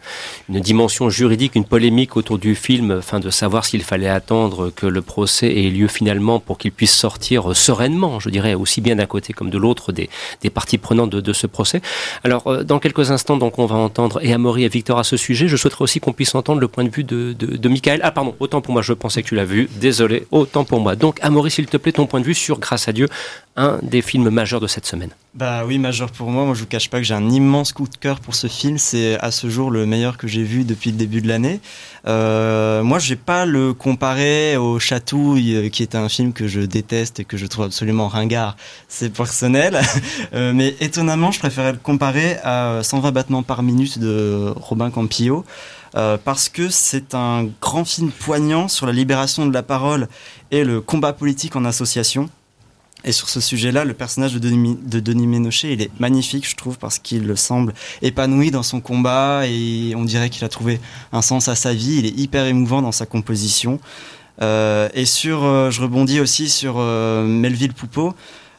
dimension juridique, une polémique autour du film, afin de savoir s'il fallait attendre que le procès ait lieu finalement pour qu'il puisse sortir sereinement, je dirais, aussi bien d'un côté comme de l'autre des, des parties prenantes de, de, ce procès. Alors, euh, dans quelques instants, donc, on va entendre et Amaury et Victor à ce sujet. Je souhaiterais aussi qu'on puisse entendre le point de vue de, de, de Michael. Ah, pardon, autant pour moi, je pensais que tu l'as vu. Désolé, autant pour moi. Donc, Amaury, s'il te plaît, ton point de vue sur Grâce à Dieu un des films majeurs de cette semaine. Bah oui, majeur pour moi. Moi, je vous cache pas que j'ai un immense coup de cœur pour ce film. C'est à ce jour le meilleur que j'ai vu depuis le début de l'année. Euh, moi, je vais pas le comparer au Chatouille, euh, qui est un film que je déteste et que je trouve absolument ringard. C'est personnel. <laughs> Euh, mais étonnamment, je préférais le comparer à 120 battements par minute de Robin Campillo. parce que c'est un grand film poignant sur la libération de la parole et le combat politique en association. Et sur ce sujet-là, le personnage de Denis, de Denis Ménochet, il est magnifique, je trouve, parce qu'il semble épanoui dans son combat et on dirait qu'il a trouvé un sens à sa vie. Il est hyper émouvant dans sa composition. Euh, et sur, euh, je rebondis aussi sur euh, Melville Poupeau.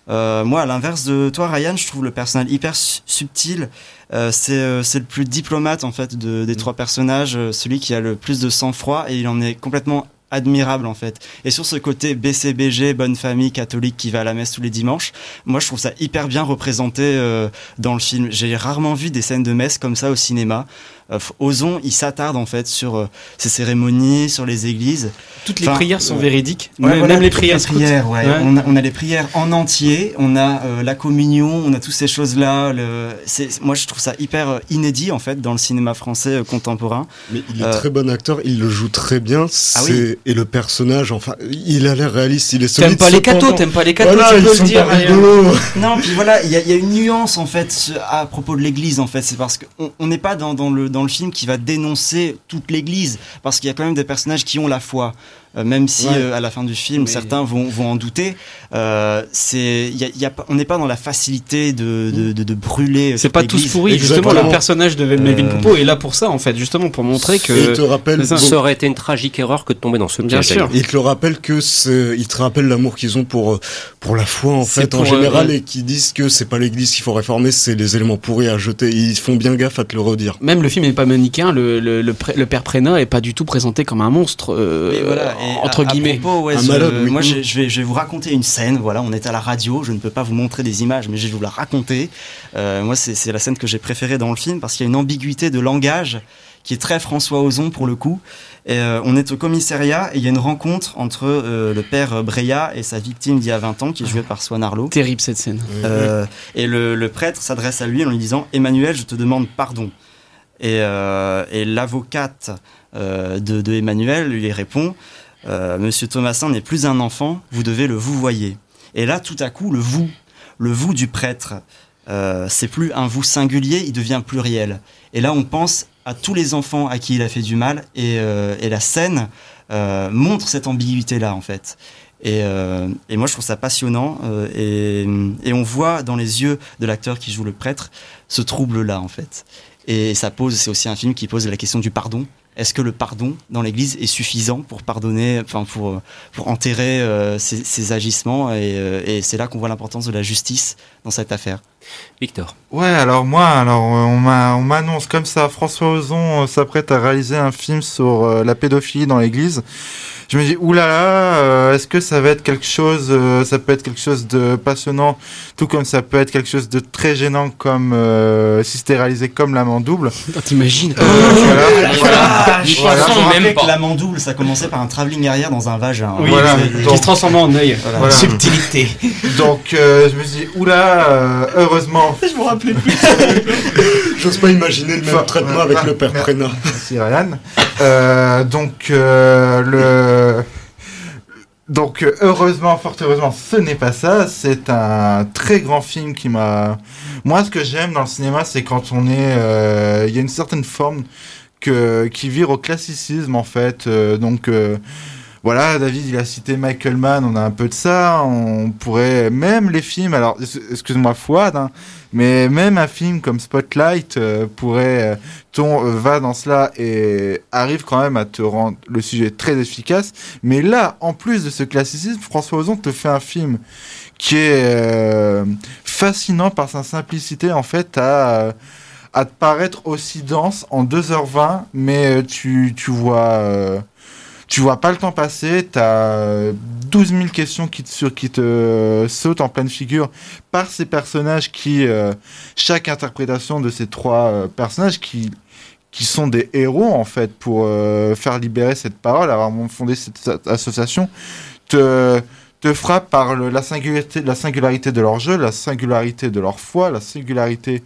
moi, à l'inverse de toi, Ryan, je trouve le personnage hyper subtil. c'est le plus diplomate en fait de, des mm. trois personnages, celui qui a le plus de sang-froid et il en est complètement admirable en fait. Et sur ce côté BCBG, bonne famille catholique qui va à la messe tous les dimanches, moi je trouve ça hyper bien représenté euh, dans le film. J'ai rarement vu des scènes de messe comme ça au cinéma. Euh, Ozon, il s'attarde en fait sur euh, ces cérémonies, sur les églises. Toutes les prières sont véridiques, même, les prières. On, a, les prières en entier, on a euh, la communion, on a toutes ces choses-là. Moi, je trouve ça hyper inédit en fait dans le cinéma français contemporain. Mais il est très bon acteur, il le joue très bien. Ah et le personnage, enfin, il a l'air réaliste, il est solide. T'aimes pas les cathos, t'aimes pas les cathos, tu peux le dire. <laughs> Non, puis voilà, il y, a une nuance en fait à propos de l'Église en fait. C'est parce qu'on n'est pas dans, dans le dans le film qui va dénoncer toute l'Église, parce qu'il y a quand même des personnages qui ont la foi. Même si à la fin du film certains vont, vont en douter. c'est, y a, y a, on n'est pas dans la facilité de, de, de, de brûler. C'est pas tous pourris. Justement, le personnage de Melvin Poupeau est là pour ça, en fait, justement pour montrer que. Il te rappelle. Ça. aurait été une tragique erreur que de tomber dans ce Bien sûr. Il te le rappelle que il te rappelle l'amour qu'ils ont pour pour la foi en fait en général et qui disent que c'est pas l'Église qu'il faut réformer, c'est les éléments pourris à jeter. Ils font bien gaffe à te le redire. Même le film n'est pas manichéen. Le, le, le, père Prénat est pas du tout présenté comme un monstre entre guillemets. Moi, je, vais, je vais vous raconter une scène. Voilà, on est à la radio. Je ne peux pas vous montrer des images, mais je vais vous la raconter. Euh, moi, c'est la scène que j'ai préférée dans le film parce qu'il y a une ambiguïté de langage qui est très François Ozon pour le coup. Et, euh, on est au commissariat et il y a une rencontre entre euh, le père Breya et sa victime d'il y a 20 ans, qui est jouée par Swan Arlo. Terrible cette scène. Euh, et le, le prêtre s'adresse à lui en lui disant Emmanuel, je te demande pardon. Et, et l'avocate de, de, Emmanuel lui répond Monsieur Thomasin n'est plus un enfant, vous devez le vous voyez. Et là, tout à coup, le vous, le vous du prêtre, c'est plus un vous singulier, il devient pluriel. Et là, on pense à tous les enfants à qui il a fait du mal et, euh, la scène euh, montre cette ambiguïté-là en fait. Et, euh, et, moi je trouve ça passionnant et, et, on voit dans les yeux de l'acteur qui joue le prêtre ce trouble-là en fait. Et ça pose, c'est aussi un film qui pose la question du pardon est-ce que le pardon dans l'Église est suffisant pour pardonner, enfin pour pour enterrer euh, ces, agissements euh, et, c'est là qu'on voit l'importance de la justice dans cette affaire. Victor. Ouais, alors moi, alors euh, on m'annonce comme ça, François Ozon s'apprête à réaliser un film sur la pédophilie dans l'Église je me dis oulala, euh, est-ce que ça va être quelque chose, euh, ça peut être quelque chose de passionnant, tout comme ça peut être quelque chose de très gênant comme euh, si c'était réalisé comme l'amant double. T'imagines euh, voilà, voilà, voilà. même que l'amant double, ça commençait par un travelling arrière dans un vagin. Oui, voilà, qui se transformait en œil. Subtilité. Donc je me dis oula, heureusement. <laughs> je me rappelais plus. J'ose pas imaginer le même traitement avec le père Prénat. Merci Ryan. donc le euh, donc heureusement, fort heureusement, ce n'est pas ça. C'est un très grand film qui m'a. Moi, ce que j'aime dans le cinéma, c'est quand on est, euh, il y a une certaine forme qui vire au classicisme en fait. Euh, donc voilà, David, il a cité Michael Mann, on a un peu de ça. On pourrait même les films. Alors, excuse-moi, Fouad, hein, mais même un film comme Spotlight euh, pourrait euh, ton euh, va dans cela et arrive quand même à te rendre le sujet très efficace. Mais là, en plus de ce classicisme, François Ozon te fait un film qui est fascinant par sa simplicité en fait à à te paraître aussi dense en 2h20 mais tu tu vois tu vois pas le temps passer, tu as 12 000 questions qui te, qui te sautent en pleine figure par ces personnages qui, euh, chaque interprétation de ces trois euh, personnages qui, qui sont des héros en fait pour euh, faire libérer cette parole, avoir fondé cette association, te, te frappe par la, singularité, la singularité de leur jeu, la singularité de leur foi, la singularité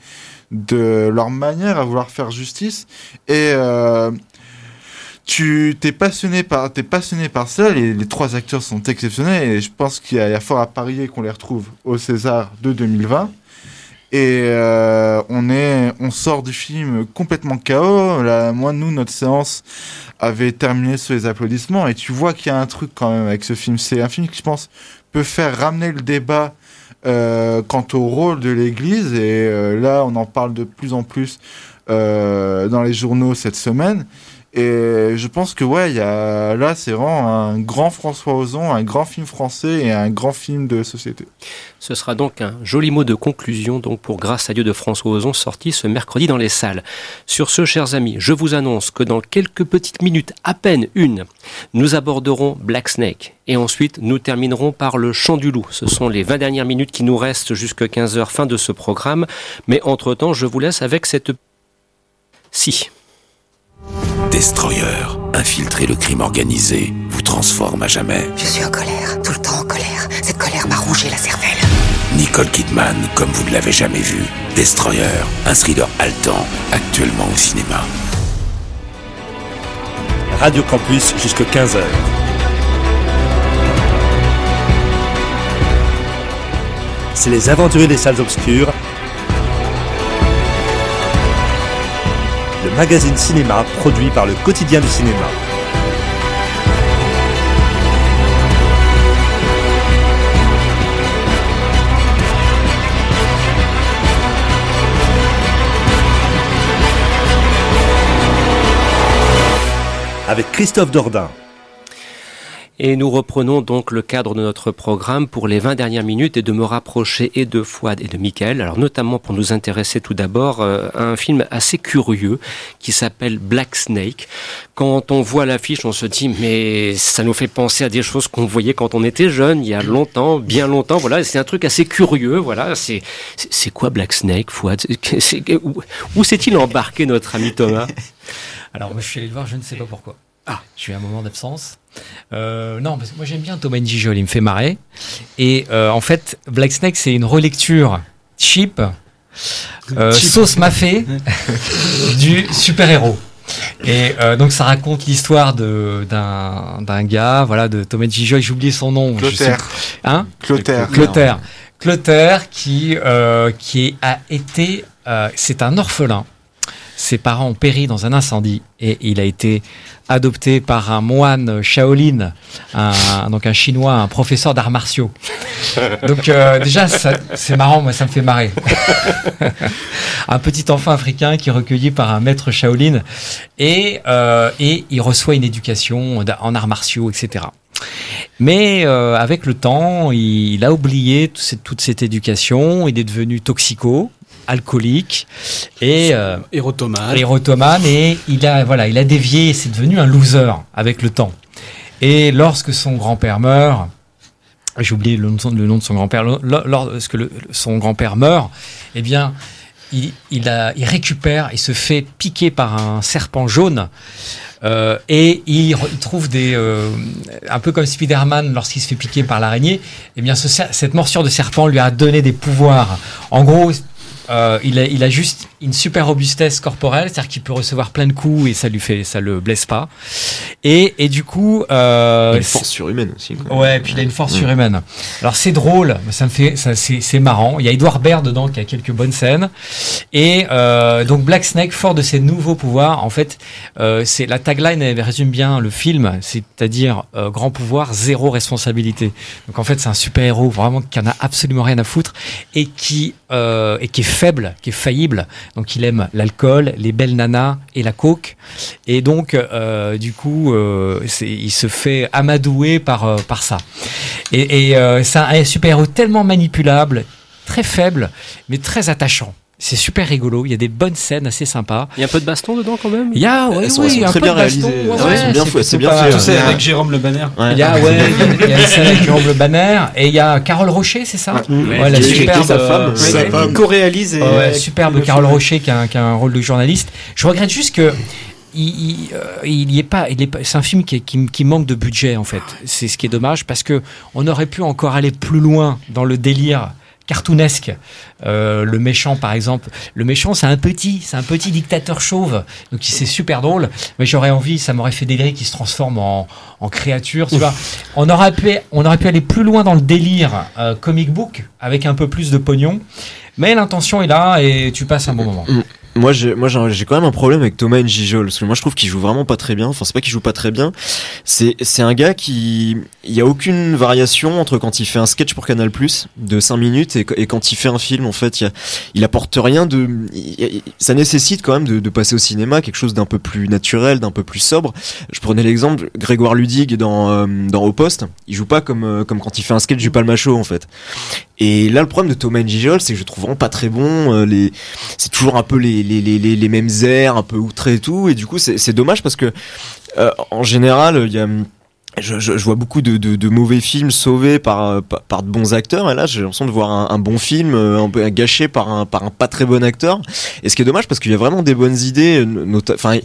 de leur manière à vouloir faire justice et tu t'es passionné par t'es passionné par ça les, trois acteurs sont exceptionnels et je pense qu'il y, a fort à parier qu'on les retrouve au César de 2020 et euh, on est on sort du film complètement chaos moi nous notre séance avait terminé sur les applaudissements et tu vois qu'il y a un truc quand même avec ce film. C'est un film qui je pense peut faire ramener le débat euh, quant au rôle de l'Église et euh, là on en parle de plus en plus dans les journaux cette semaine et je pense que ouais, là c'est vraiment un grand François Ozon, un grand film français et un grand film de société. Ce sera donc un joli mot de conclusion donc pour Grâce à Dieu de François Ozon sorti ce mercredi dans les salles. Sur ce, chers amis, je vous annonce que dans quelques petites minutes, à peine une, nous aborderons Black Snake et ensuite nous terminerons par le Chant du Loup. Ce sont les 20 dernières minutes qui nous restent jusqu'à 15h fin de ce programme, mais entre-temps, je vous laisse avec cette si. Destroyer, infiltrer le crime organisé, vous transforme à jamais. Je suis en colère, tout le temps en colère. Cette colère m'a rongé la cervelle. Nicole Kidman, comme vous ne l'avez jamais vu. Destroyer, un thriller haletant, actuellement au cinéma. Radio Campus jusqu'à 15h. C'est les aventuriers des salles obscures magazine cinéma produit par le quotidien du cinéma. Avec Christophe Dordain. Et nous reprenons donc le cadre de notre programme pour les 20 dernières minutes et de me rapprocher et de Fouad et de Michael. Alors notamment pour nous intéresser tout d'abord euh, à un film assez curieux qui s'appelle Black Snake. Quand on voit l'affiche, on se dit mais ça nous fait penser à des choses qu'on voyait quand on était jeune, il y a longtemps, bien longtemps. Voilà, c'est un truc assez curieux. Voilà, c'est c'est quoi Black Snake, Fouad? Où, où s'est-il embarqué notre ami Thomas? <laughs> Alors moi je suis allé le voir, je ne sais pas pourquoi. Ah. J'ai eu un moment d'absence. Euh, non, parce que moi j'aime bien Thomas Gijol, il me fait marrer. Et euh, en fait, Black Snake, c'est une relecture cheap, euh, sauce mafé <laughs> du super-héros. Et donc ça raconte l'histoire d'un gars, voilà, de Thomas Gijol, j'ai oublié son nom. Clotaire. Hein? Clotaire. Clotaire. Clotaire qui, qui a été... c'est un orphelin. Ses parents ont péri dans un incendie et il a été adopté par un moine Shaolin, un, donc un chinois, un professeur d'arts martiaux. Donc euh, déjà, c'est marrant, moi ça me fait marrer. <laughs> un petit enfant africain qui est recueilli par un maître Shaolin et, euh, et il reçoit une éducation en arts martiaux, etc. Mais euh, avec le temps, il, a oublié toute cette, toute cette éducation, il est devenu toxico, alcoolique et euh, érotomane. et il a voilà, il a dévié, c'est devenu un loser avec le temps. Et lorsque son grand-père meurt, j'ai oublié le, nom de son grand-père, lorsque son grand-père meurt, eh bien, il, il, a, il récupère, il se fait piquer par un serpent jaune. Euh, et il, trouve des, euh, un peu comme Spider-Man lorsqu'il se fait piquer par l'araignée. Eh bien, ce, cette morsure de serpent lui a donné des pouvoirs. En gros, il, a, il, a, juste une super robustesse corporelle, c'est-à-dire qu'il peut recevoir plein de coups et ça lui fait, ça le blesse pas. Et, et du coup, euh, une force surhumaine aussi. Quoi. Ouais, et puis il a une force mm. surhumaine. Alors c'est drôle, ça me fait, ça, c'est marrant. Il y a Edouard Baird dedans qui a quelques bonnes scènes. Et euh, donc Black Snake, fort de ses nouveaux pouvoirs, en fait, euh, c'est la tagline elle résume bien le film, c'est-à-dire euh, grand pouvoir, zéro responsabilité. Donc en fait, c'est un super héros vraiment qui en a absolument rien à foutre et qui euh, et qui est faible, qui est faillible. Donc il aime l'alcool, les belles nanas et la coke. Et donc euh, du coup, euh, il se fait amadouer par euh, ça. Et, et c'est un super-héros tellement manipulable, très faible, mais très attachant. C'est super rigolo. Il y a des bonnes scènes assez sympas. Il y a un peu de baston dedans quand même? Il y a, ouais, sont, oui, un très peu bien de baston. réalisé. Ouais, ouais, bien fait. C'est bien fait. Tu sais, avec Jérôme Le Banner. Il y a, ouais, il y a une scène avec Jérôme Le Banner et il y a Carole Rocher, c'est ça? Ouais, la superbe, sa femme, sa femme. co-réalisée. Ouais, superbe Carole Rocher qui a, qui a un rôle de journaliste. Je regrette juste que il, il, euh, il y est pas, il est pas, c'est un film qui, qui, qui, manque de budget en fait. C'est ce qui est dommage parce que on aurait pu encore aller plus loin dans le délire cartoonesque. Euh, le méchant, par exemple, le méchant, c'est un petit, c'est un petit dictateur chauve, donc c'est super drôle. Mais j'aurais envie, ça m'aurait fait délirer qu'il se transforme en, en créature, tu vois. On aurait pu, on aurait pu aller plus loin dans le délire euh, comic book avec un peu plus de pognon. Mais l'intention est là et tu passes un bon moment. Moi, j'ai, quand même un problème avec Thomas Njijol parce que moi, je trouve qu'il joue vraiment pas très bien. Enfin, c'est pas qu'il joue pas très bien. C'est, c'est un gars qui, il y a aucune variation entre quand il fait un sketch pour Canal Plus de 5 minutes et, quand il fait un film. En fait, il, apporte rien de, ça nécessite quand même de, de, passer au cinéma quelque chose d'un peu plus naturel, d'un peu plus sobre. Je prenais l'exemple Grégoire Ludig dans, euh, dans Au Poste. Il joue pas comme, euh, comme quand il fait un sketch du Palmacho, en fait. Et là, le problème de Thomas Njijol, c'est que je trouve vraiment pas très bon. Euh, les, c'est toujours un peu les, les, mêmes airs, un peu outrés et tout. Et du coup, c'est, dommage parce que, euh, en général, je, vois beaucoup de, mauvais films sauvés par, par, par, de bons acteurs et là j'ai l'impression de voir un, un, bon film euh, un peu gâché par un, par un pas très bon acteur et ce qui est dommage parce qu'il y a vraiment des bonnes idées enfin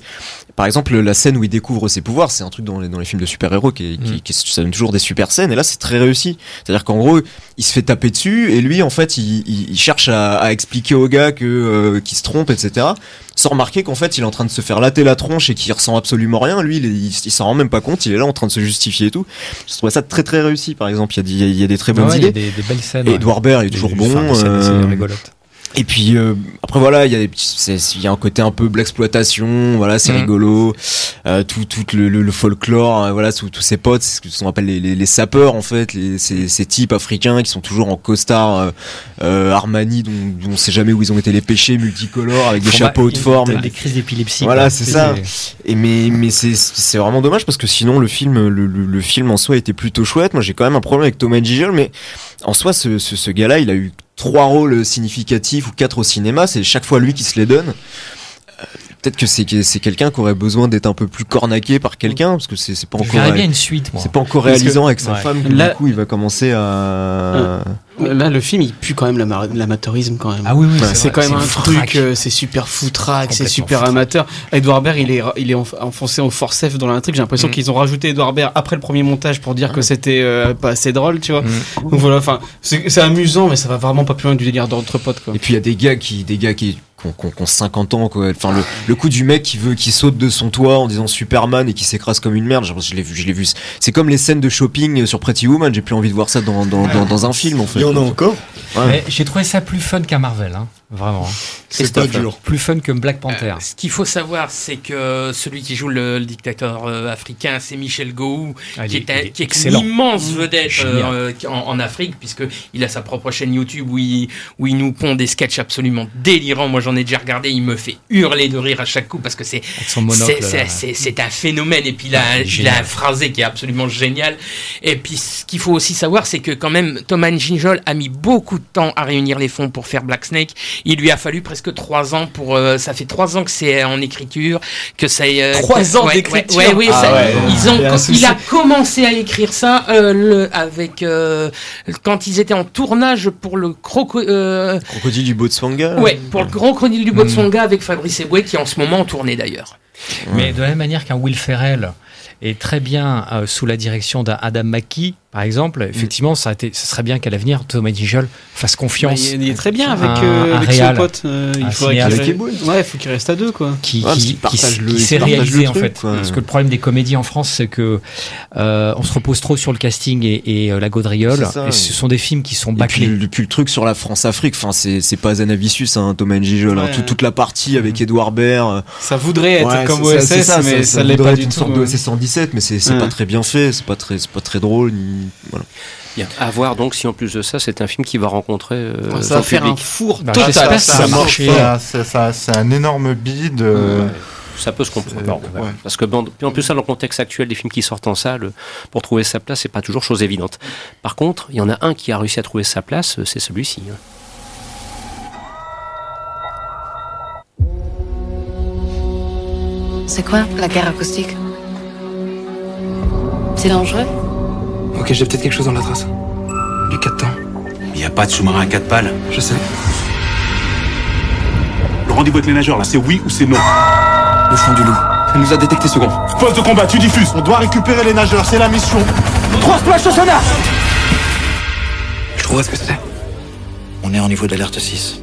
par exemple, la scène où il découvre ses pouvoirs, c'est un truc dans les, dans les films de super-héros qui, qui, mm. qui, ça donne toujours des super scènes. Et là, c'est très réussi. C'est-à-dire qu'en gros, il se fait taper dessus et lui, en fait, il, il, il cherche à, à, expliquer au gars que euh, qu'il se trompe, etc. Sans remarquer qu'en fait, il est en train de se faire latter la tronche et qu'il ressent absolument rien. Lui, il, il, il s'en rend même pas compte. Il est là en train de se justifier et tout. Je trouvais ça très très réussi. Par exemple, il y a, il y a des très bonnes ouais, idées. Il y a des, des belles scènes. Et Edouard Baird est toujours bon. Enfin, euh... rigolote. Et puis euh, après voilà, il y a des il y a un côté un peu l'exploitation, voilà, c'est mm. rigolo, euh, tout tout le, le, folklore, hein, voilà, tous ces potes, c'est ce qu'on appelle les, les, les, sapeurs en fait, les, ces, ces, types africains qui sont toujours en costard euh, euh Armani, dont, dont, on sait jamais où ils ont été les pêchés, multicolores avec des chapeaux de forme, des crises d'épilepsie. Voilà, c'est ça. Et mais mais c'est c'est vraiment dommage parce que sinon le film le, le, film en soi était plutôt chouette. Moi j'ai quand même un problème avec Thomas Gigel, mais en soi ce, ce, ce gars-là, il a eu trois rôles significatifs ou quatre au cinéma, c'est chaque fois lui qui se les donne. Peut-être que c'est c'est quelqu'un qui aurait besoin d'être un peu plus cornaqué par quelqu'un parce que c'est pas encore bien une suite c'est pas encore réalisant avec sa femme là, du coup il va commencer à euh, là le film il pue quand même l'amateurisme quand même. Ah oui, oui c'est quand même un truc euh, c'est super foutraque c'est super amateur. Edouard Baird il est il est enfoncé au forceps dans l'intrigue. J'ai l'impression mm. qu'ils ont rajouté Edouard Baird après le premier montage pour dire que mm. c'était euh, pas assez drôle tu vois. Mm. donc voilà enfin c'est amusant mais ça va vraiment pas plus loin du délire d'entre potes quoi. Et puis il y a des gars qui des gars qui qu'on qu 50 ans quoi. Enfin le, le, coup du mec qui veut qui saute de son toit en disant Superman et qui s'écrase comme une merde. Je, l'ai vu, je l'ai vu. C'est comme les scènes de shopping sur Pretty Woman. J'ai plus envie de voir ça dans, dans, dans, dans un film en fait. Il y en a encore. J'ai trouvé ça plus fun qu'un Marvel. Hein. Vraiment. C'est pas dur. Plus fun que Black Panther. Euh, ce qu'il faut savoir, c'est que celui qui joue le, dictateur euh, africain, c'est Michel Gou, ah, qui, est, qui est une immense mmh. vedette euh, en, Afrique, puisqu'il a sa propre chaîne YouTube où il, où il nous pond des sketchs absolument délirants. Moi, j'en ai déjà regardé, il me fait hurler de rire à chaque coup parce que c'est c'est un phénomène. Et puis, il a, il a un phrasé qui est absolument génial. Et puis, ce qu'il faut aussi savoir, c'est que quand même, Thomas Njijol a mis beaucoup de temps à réunir les fonds pour faire Black Snake. Il lui a fallu presque trois ans pour. Euh, ça fait trois ans que c'est en écriture, que ça. Euh, trois ans d'écriture. Ouais, oui, ah ils ont. Il a commencé à écrire ça euh, le, avec quand ils étaient en tournage pour le crocodile du Botswana. Ouais, pour le crocodile du Botswana avec Fabrice Eboué qui est en ce moment en tournée d'ailleurs. Mais de la même manière qu'un Will Ferrell est très bien sous la direction d'un Adam McKee, par exemple, effectivement, ça, a été, ça serait bien qu'à l'avenir, Thomas Nigel fasse confiance. il, est très bien avec, euh, avec son pote. Euh, il faudrait qu'il reste... ouais, faut qu'il reste à deux, quoi. Qui, qui, qui, s'est réalisé, en fait. Parce que le problème des comédies en France, c'est que euh, on se repose trop sur le casting et, et la gaudriole. et ce sont des films qui sont bâclés. Et puis, le truc sur la France-Afrique, enfin, c'est pas Zanavicius, hein, Thomas Nigel. Hein, toute la partie avec Edouard Baird. Ça voudrait être comme OSS, mais ça l'est pas du tout. C'est 117, mais c'est pas très bien fait, c'est pas très, pas très drôle. Voilà. Bien. À voir donc si en plus de ça, c'est un film qui va rencontrer euh, ça va faire un four bah, total. Ça, ça, C'est un énorme bide. Euh, ça peut se comprendre. Parce que en plus, ça, dans le contexte actuel des films qui sortent en salle, pour trouver sa place, c'est pas toujours chose évidente. Par contre, il y en a un qui a réussi à trouver sa place, c'est celui-ci. Hein. C'est quoi la guerre acoustique? C'est dangereux? Ok, j'ai peut-être quelque chose dans la trace. Du 4 temps. Il n'y a pas de sous-marin à 4 pales. Je sais. Le rendez-vous avec les nageurs, là, c'est oui ou c'est non Le fond du loup. Elle nous a détecté second. Poste de combat, tu diffuses. On doit récupérer les nageurs, c'est la mission. Trois splash au sonar Je trouve ce que c'est. On est en niveau d'alerte 6.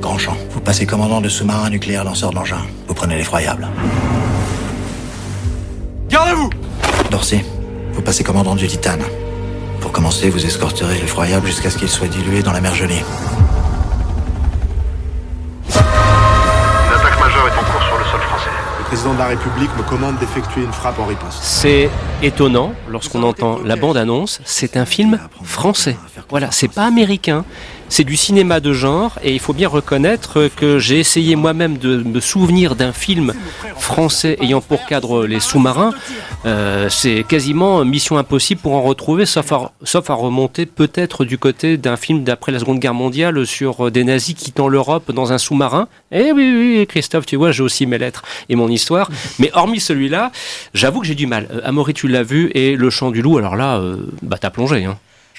Grand champ. Vous passez commandant de sous-marin nucléaire lanceur d'engin. Vous prenez l'effroyable. Gardez-vous Dorsey, vous passez commandant du Titane. Pour commencer, vous escorterez l'effroyable jusqu'à ce qu'il soit dilué dans la mer gelée. Une attaque majeure est en cours sur le sol français. Le président de la République me commande d'effectuer une frappe en riposte. C'est étonnant lorsqu'on entend la bande-annonce. C'est un film français. Voilà, c'est pas américain. C'est du cinéma de genre et il faut bien reconnaître que j'ai essayé moi-même de me souvenir d'un film français ayant pour cadre les sous-marins. Euh, c'est quasiment mission impossible pour en retrouver, sauf à, sauf à remonter peut-être du côté d'un film d'après la Seconde Guerre mondiale sur des nazis quittant l'Europe dans un sous-marin. Eh oui, oui, Christophe, tu vois, j'ai aussi mes lettres et mon histoire. <laughs> Mais hormis celui-là, j'avoue que j'ai du mal. Euh, Amaury, tu l'as vu, et Le Chant du Loup, alors là, euh, bah t'as plongé. Hein.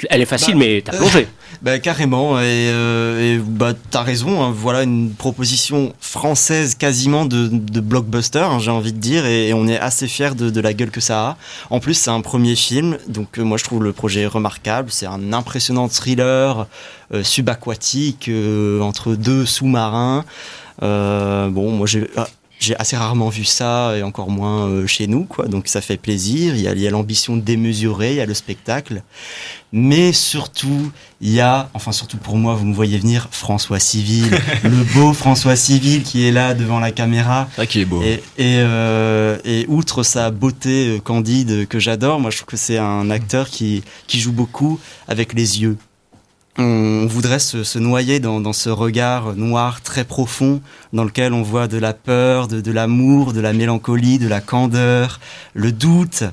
Elle est facile, bah, mais t'as plongé. <laughs> bah, carrément, et, euh, et bah, t'as raison, hein, voilà une proposition française quasiment de, de blockbuster, hein, j'ai envie de dire, et, on est assez fiers de, de, la gueule que ça a. En plus, c'est un premier film, donc euh, moi je trouve le projet remarquable, c'est un impressionnant thriller euh, subaquatique entre deux sous-marins. bon, moi j'ai... J'ai assez rarement vu ça et encore moins euh, chez nous, quoi. Donc ça fait plaisir. Il y a, l'ambition démesurée, il y a le spectacle, mais surtout il y a, enfin surtout pour moi, vous me voyez venir, François Civil, <laughs> le beau François Civil qui est là devant la caméra. Ah, qui est beau. Et, et, euh, et outre sa beauté euh, candide que j'adore, moi je trouve que c'est un acteur qui qui joue beaucoup avec les yeux on voudrait se, se noyer dans, dans, ce regard noir très profond dans lequel on voit de la peur, de, de l'amour, de la mélancolie, de la candeur, le doute.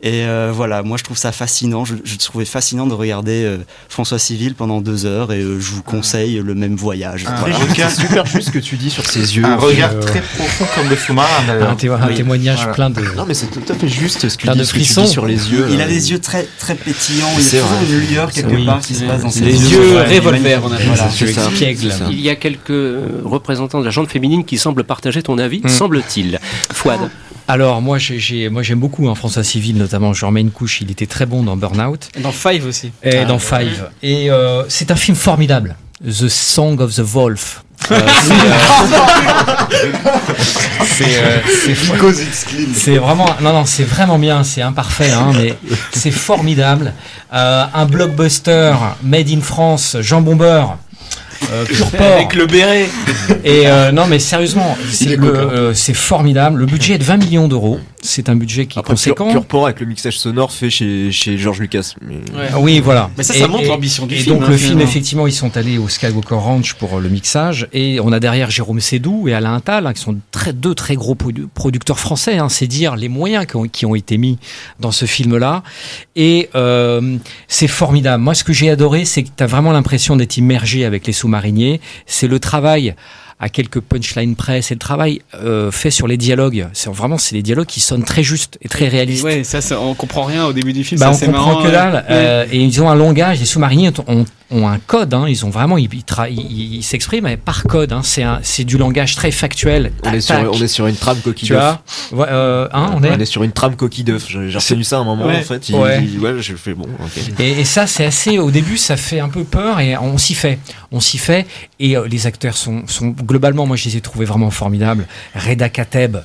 Et euh, voilà, moi je trouve ça fascinant. Je, je trouvais fascinant de regarder euh, François Civil pendant deux heures et euh, je vous conseille le même voyage. Un voilà. C'est super juste ce que tu dis sur ses yeux. Un regard très profond comme le sous-marin. Un, témoignage voilà. plein de. Non mais c'est tout à fait juste ce, que, plein dis, de frissons. Tu dis sur les yeux. Il a les yeux très très pétillants. Il y a toujours une lueur quelque oui. part qui se passe dans ses yeux. Yeux revolver, on Voilà, ça. Il y a quelques représentants de la gente féminine qui semblent partager ton avis, Mm. semble-t-il. Fouad. Alors moi j'ai moi j'aime beaucoup hein, François Civil notamment. Je remets une couche. Il était très bon dans Burnout. Dans Five aussi. Et ah, dans Five. Et euh, c'est un film formidable The Song of the Wolf. <laughs> Euh, <laughs> c'est vraiment non non c'est vraiment bien c'est imparfait hein, mais c'est formidable. Euh, un blockbuster made in France Jean Bomber euh, pur porc. Avec le béret. Et euh, non, mais sérieusement, c'est euh, formidable. Le budget est de 20 millions d'euros. C'est un budget qui est Après, conséquent. Pur, pur porc avec le mixage sonore fait chez, chez George Lucas. Mais... Ouais. Oui, voilà. Mais ça, ça et, montre l'ambition du et film. Et donc, hein, le film, effectivement, ils sont allés au Skywalker Ranch pour le mixage. Et on a derrière Jérôme Sédou et Alain Attal, hein, qui sont très, deux très gros produ producteurs français. Hein, c'est dire les moyens qui ont, qui ont, été mis dans ce film-là. Et euh, c'est formidable. Moi, ce que j'ai adoré, c'est que tu as vraiment l'impression d'être immergé avec les C'est le travail à quelques punchlines près. C'est le travail euh, fait sur les dialogues. C'est vraiment c'est les dialogues qui sonnent très justes et très réalistes. Ouais, ça, ça on comprend rien au début du film. Bah, ça, on comprend marrant, que dalle. ouais. Euh, et ils ont un langage. Les sous-mariniers ont, ont, un code. Hein. Ils ont vraiment ils, ils, ils s'expriment par code. Hein. C'est du langage très factuel. On est, sur, on est sur une trame coquille d'œuf. Ouais, euh, hein, on, est on est sur une trame coquille d'œuf. J'ai retenu ça à un moment ouais. en fait. Il, ouais. il, ouais, je fais bon. Okay. Et, et, ça c'est assez. Au début ça fait un peu peur et on s'y fait. On s'y fait et euh, les acteurs sont, sont globalement moi je les ai trouvés vraiment formidables. Reda Kateb.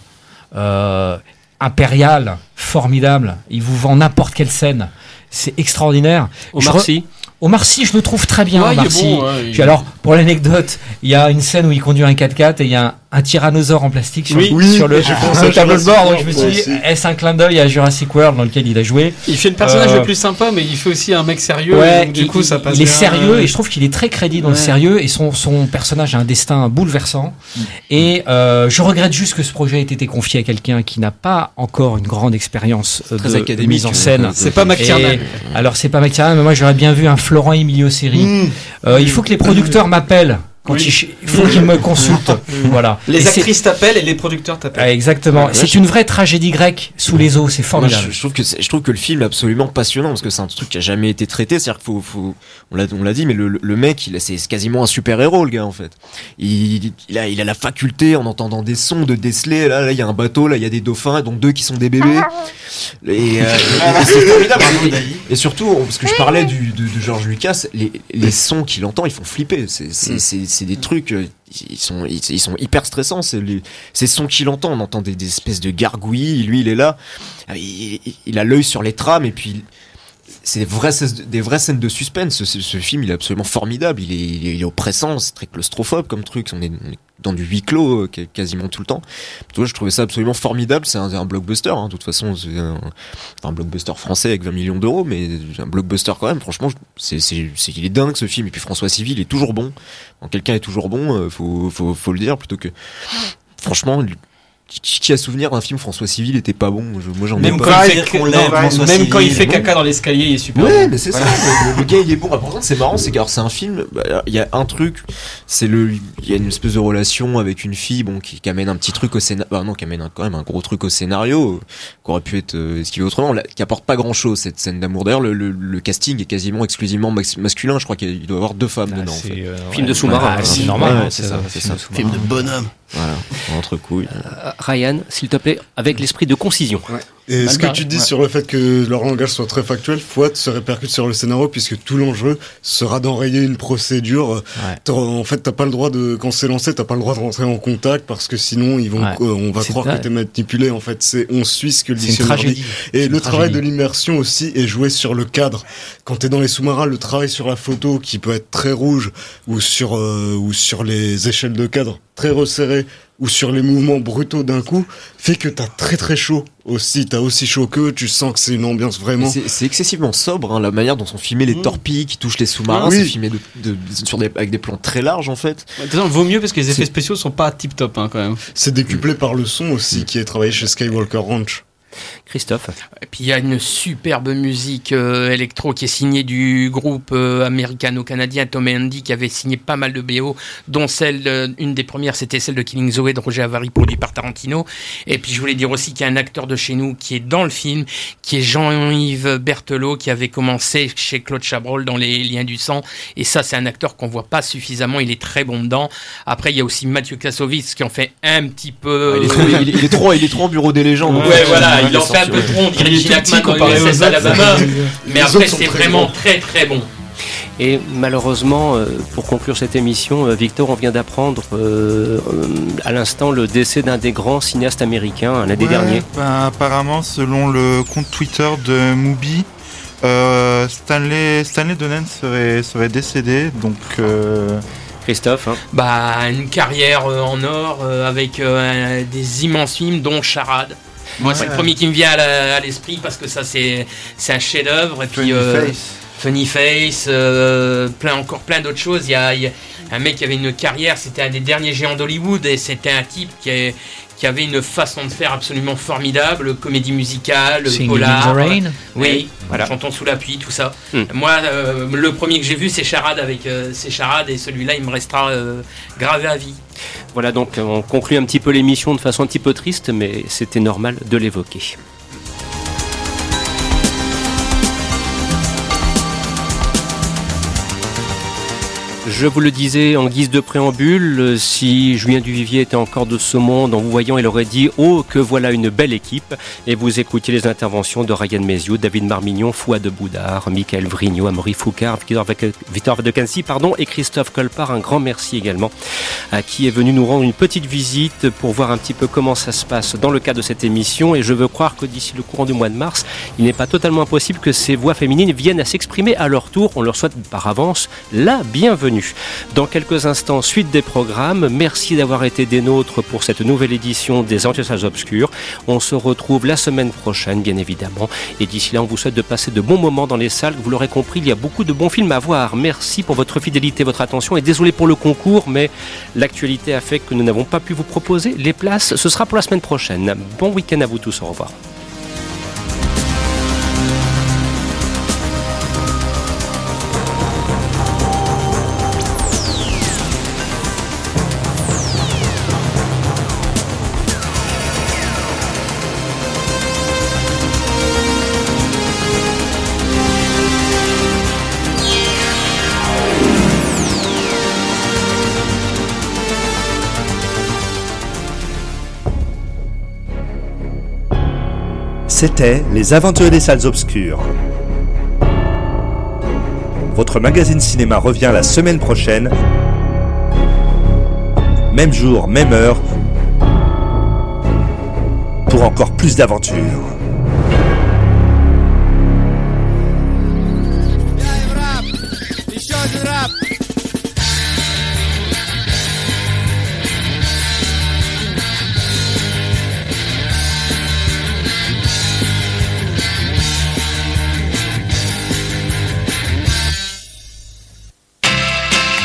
Euh, impérial, formidable. Il vous vend n'importe quelle scène. C'est extraordinaire. Omar Sy. Omar Sy, je le trouve très bien. Ouais, Omar Sy. Bon, ouais, Puis alors, pour l'anecdote, il y a une scène où il conduit un 4x4 et il y a un, un tyrannosaure en plastique sur, oui, sur le, oui, <laughs> le tableau de bord. Donc je me suis dit, est-ce un clin d'œil à Jurassic World dans lequel il a joué Il fait le personnage euh, le plus sympa, mais il fait aussi un mec sérieux. Ouais, donc, du il, coup, ça passe il est bien. sérieux et je trouve qu'il est très crédible dans ouais. le sérieux et son, son personnage a un destin bouleversant. Mm. Et euh, je regrette juste que ce projet ait été confié à quelqu'un qui n'a pas encore une grande expérience euh, de, de, mise en scène. C'est pas McTiernan. Alors c'est pas McTiernan, mais moi j'aurais bien vu un Florent Emilio série. Mm. il faut que les producteurs m'appellent. Quand oui. il faut qu'ils me consultent. <laughs> voilà. Les et actrices t'appellent et les producteurs t'appellent. Ah, exactement. Ouais, c'est une vraie tragédie grecque sous les eaux. C'est formidable. Moi, je, je, trouve que je trouve que le film est absolument passionnant parce que c'est un truc qui a jamais été traité. C'est-à-dire qu'il faut, faut, on l'a, on l'a dit, mais le, le mec, il c'est quasiment un super héros, le gars en fait. Il, il, a, il a la faculté en entendant des sons de déceler. Là, là, il y a un bateau, là, il y a des dauphins, donc deux qui sont des bébés. <laughs> Et, euh, et, et c'est formidable. Et, surtout, parce que je parlais du, de, de George Lucas, les, les sons qu'il entend, ils font flipper. C'est, c'est, des trucs ils sont ils, sont hyper stressants c'est les ces sons qu'il entend on entend des, des, espèces de gargouillis lui il est là il, il a l'œil sur les trames et puis c'est des vraies, des vraies scènes de suspense. Ce, ce, film, il est absolument formidable. Il est, il est, il est oppressant, c'est très claustrophobe comme truc. On est, dans du huis clos euh, quasiment tout le temps. Toi, je trouvais ça absolument formidable. C'est un, un, blockbuster. Hein. De toute façon, c'est un, un, blockbuster français avec 20 millions d'euros, mais un blockbuster quand même. Franchement, c'est, il est dingue ce film. Et puis François Civil est toujours bon. Quand quelqu'un est toujours bon, euh, faut, faut, faut le dire plutôt que. Franchement, qui a souvenir d'un film François Civil était pas bon Moi j'en ai même pas. Quand il fait, non, même Civil, quand il fait caca dans l'escalier, il est super. Ouais, bon. mais c'est voilà. ça. Le, le, gars il est bon. Par contre, c'est marrant, c'est car c'est un film. Bah, il y a un truc, c'est le, il y a une espèce de relation avec une fille, bon, qui, qui amène un petit truc au scénario. Bah non, qui amène un, quand même un gros truc au scénario, qui aurait pu être euh, esquivé autrement, qui apporte pas grand chose cette scène d'amour. D'ailleurs, le, le, le, casting est quasiment exclusivement masculin. Je crois qu'il doit y avoir deux femmes ah, dedans. En fait. euh, film de sous-marin. Ah, c'est normal. c'est ça. C'est ça. Film de bonhomme. Voilà, entre couilles. Euh, Ryan, s'il te plaît, avec l'esprit de concision. Ouais. Et ce que tu dis sur le fait que leur langage soit très factuel, Fouad se répercute sur le scénario puisque tout l'enjeu sera d'enrayer une procédure. En fait, t'as pas le droit de, quand c'est lancé, t'as pas le droit de rentrer en contact parce que sinon ils vont, euh, on va croire que t'es manipulé. En fait, c'est, on suit ce que le dictionnaire dit. Et le travail de l'immersion aussi est joué sur le cadre. Quand t'es dans les sous-marins, le travail sur la photo qui peut être très rouge ou sur, euh, ou sur les échelles de cadre très resserrées ou sur les mouvements brutaux d'un coup, fait que t'as très très chaud aussi. T'as aussi chaud que tu sens que c'est une ambiance vraiment. C'est excessivement sobre, hein, la manière dont sont filmés les mmh. torpilles qui touchent les sous-marins. C'est filmé de, sur des, avec des plans très larges en fait. Ouais, vaut mieux parce que les effets spéciaux sont pas tip top hein, quand même. C'est décuplé par le son aussi qui est travaillé chez Skywalker Ranch. Christophe. Et puis il y a une superbe musique euh, électro qui est signée du groupe euh, américano-canadien Tom Andy qui avait signé pas mal de BO, dont celle, euh, une des premières, c'était celle de Killing Zoe de Roger Avary produit par Tarantino. Et puis je voulais dire aussi qu'il y a un acteur de chez nous qui est dans le film, qui est Jean-Yves Berthelot, qui avait commencé chez Claude Chabrol dans Les Liens du Sang. Et ça, c'est un acteur qu'on voit pas suffisamment, il est très bon dedans. Après, il y a aussi Mathieu Kassovitz qui en fait un petit peu. Ah, il, est trop, il, est trop, il est trop en bureau des légendes. Ouais, voilà, il en fait un peu trop, on dirait Gilles comparé aux Alabama. Mais après, c'est vraiment très très bon. Et malheureusement, euh, pour conclure cette émission, euh, Victor, on vient d'apprendre euh, à l'instant le décès d'un des grands cinéastes américains l'année dernière. Ben, apparemment, selon le compte Twitter de Mubi, Stanley, Stanley Donen serait, serait décédé. Donc. Christophe hein. Bah, une carrière en or avec des immenses films, dont Charade. Moi, c'est le premier qui me vient à l'esprit parce que ça, c'est un chef-d'œuvre. Et puis, euh, Funny Face, euh, plein, encore plein d'autres choses. Il y, a, un mec qui avait une carrière, c'était un des derniers géants d'Hollywood et c'était un type qui, qui, avait une façon de faire absolument formidable, comédie musicale, polar. Oui, voilà. chantons sous la pluie, tout ça. Hmm. Moi, euh, le premier que j'ai vu, c'est Charade avec c'est Charade et celui-là, il me restera gravé à vie. Voilà donc on conclut un petit peu l'émission de façon un petit peu triste, mais c'était normal de l'évoquer. Je vous le disais en guise de préambule, si Julien Duvivier était encore de ce monde, en vous voyant, il aurait dit Oh, que voilà une belle équipe Et vous écoutiez les interventions de Ryan Méziou, David Marmignon, Fouad de Boudard, Michael Vrigno, Amaury Foucard, Victor Vadecansi pardon, et Christophe Colpart. Un grand merci également à qui est venu nous rendre une petite visite pour voir un petit peu comment ça se passe dans le cadre de cette émission. Et je veux croire que d'ici le courant du mois de mars, il n'est pas totalement impossible que ces voix féminines viennent à s'exprimer à leur tour. On leur souhaite par avance la bienvenue. Dans quelques instants, suite des programmes. Merci d'avoir été des nôtres pour cette nouvelle édition des Salles Obscures. On se retrouve la semaine prochaine, bien évidemment. Et d'ici là, on vous souhaite de passer de bons moments dans les salles. Vous l'aurez compris, il y a beaucoup de bons films à voir. Merci pour votre fidélité, votre attention. Et désolé pour le concours, mais l'actualité a fait que nous n'avons pas pu vous proposer les places. Ce sera pour la semaine prochaine. Bon week-end à vous tous. Au revoir. C'était Les Aventuriers des Salles Obscures. Votre magazine cinéma revient la semaine prochaine. Même jour, même heure. Pour encore plus d'aventures.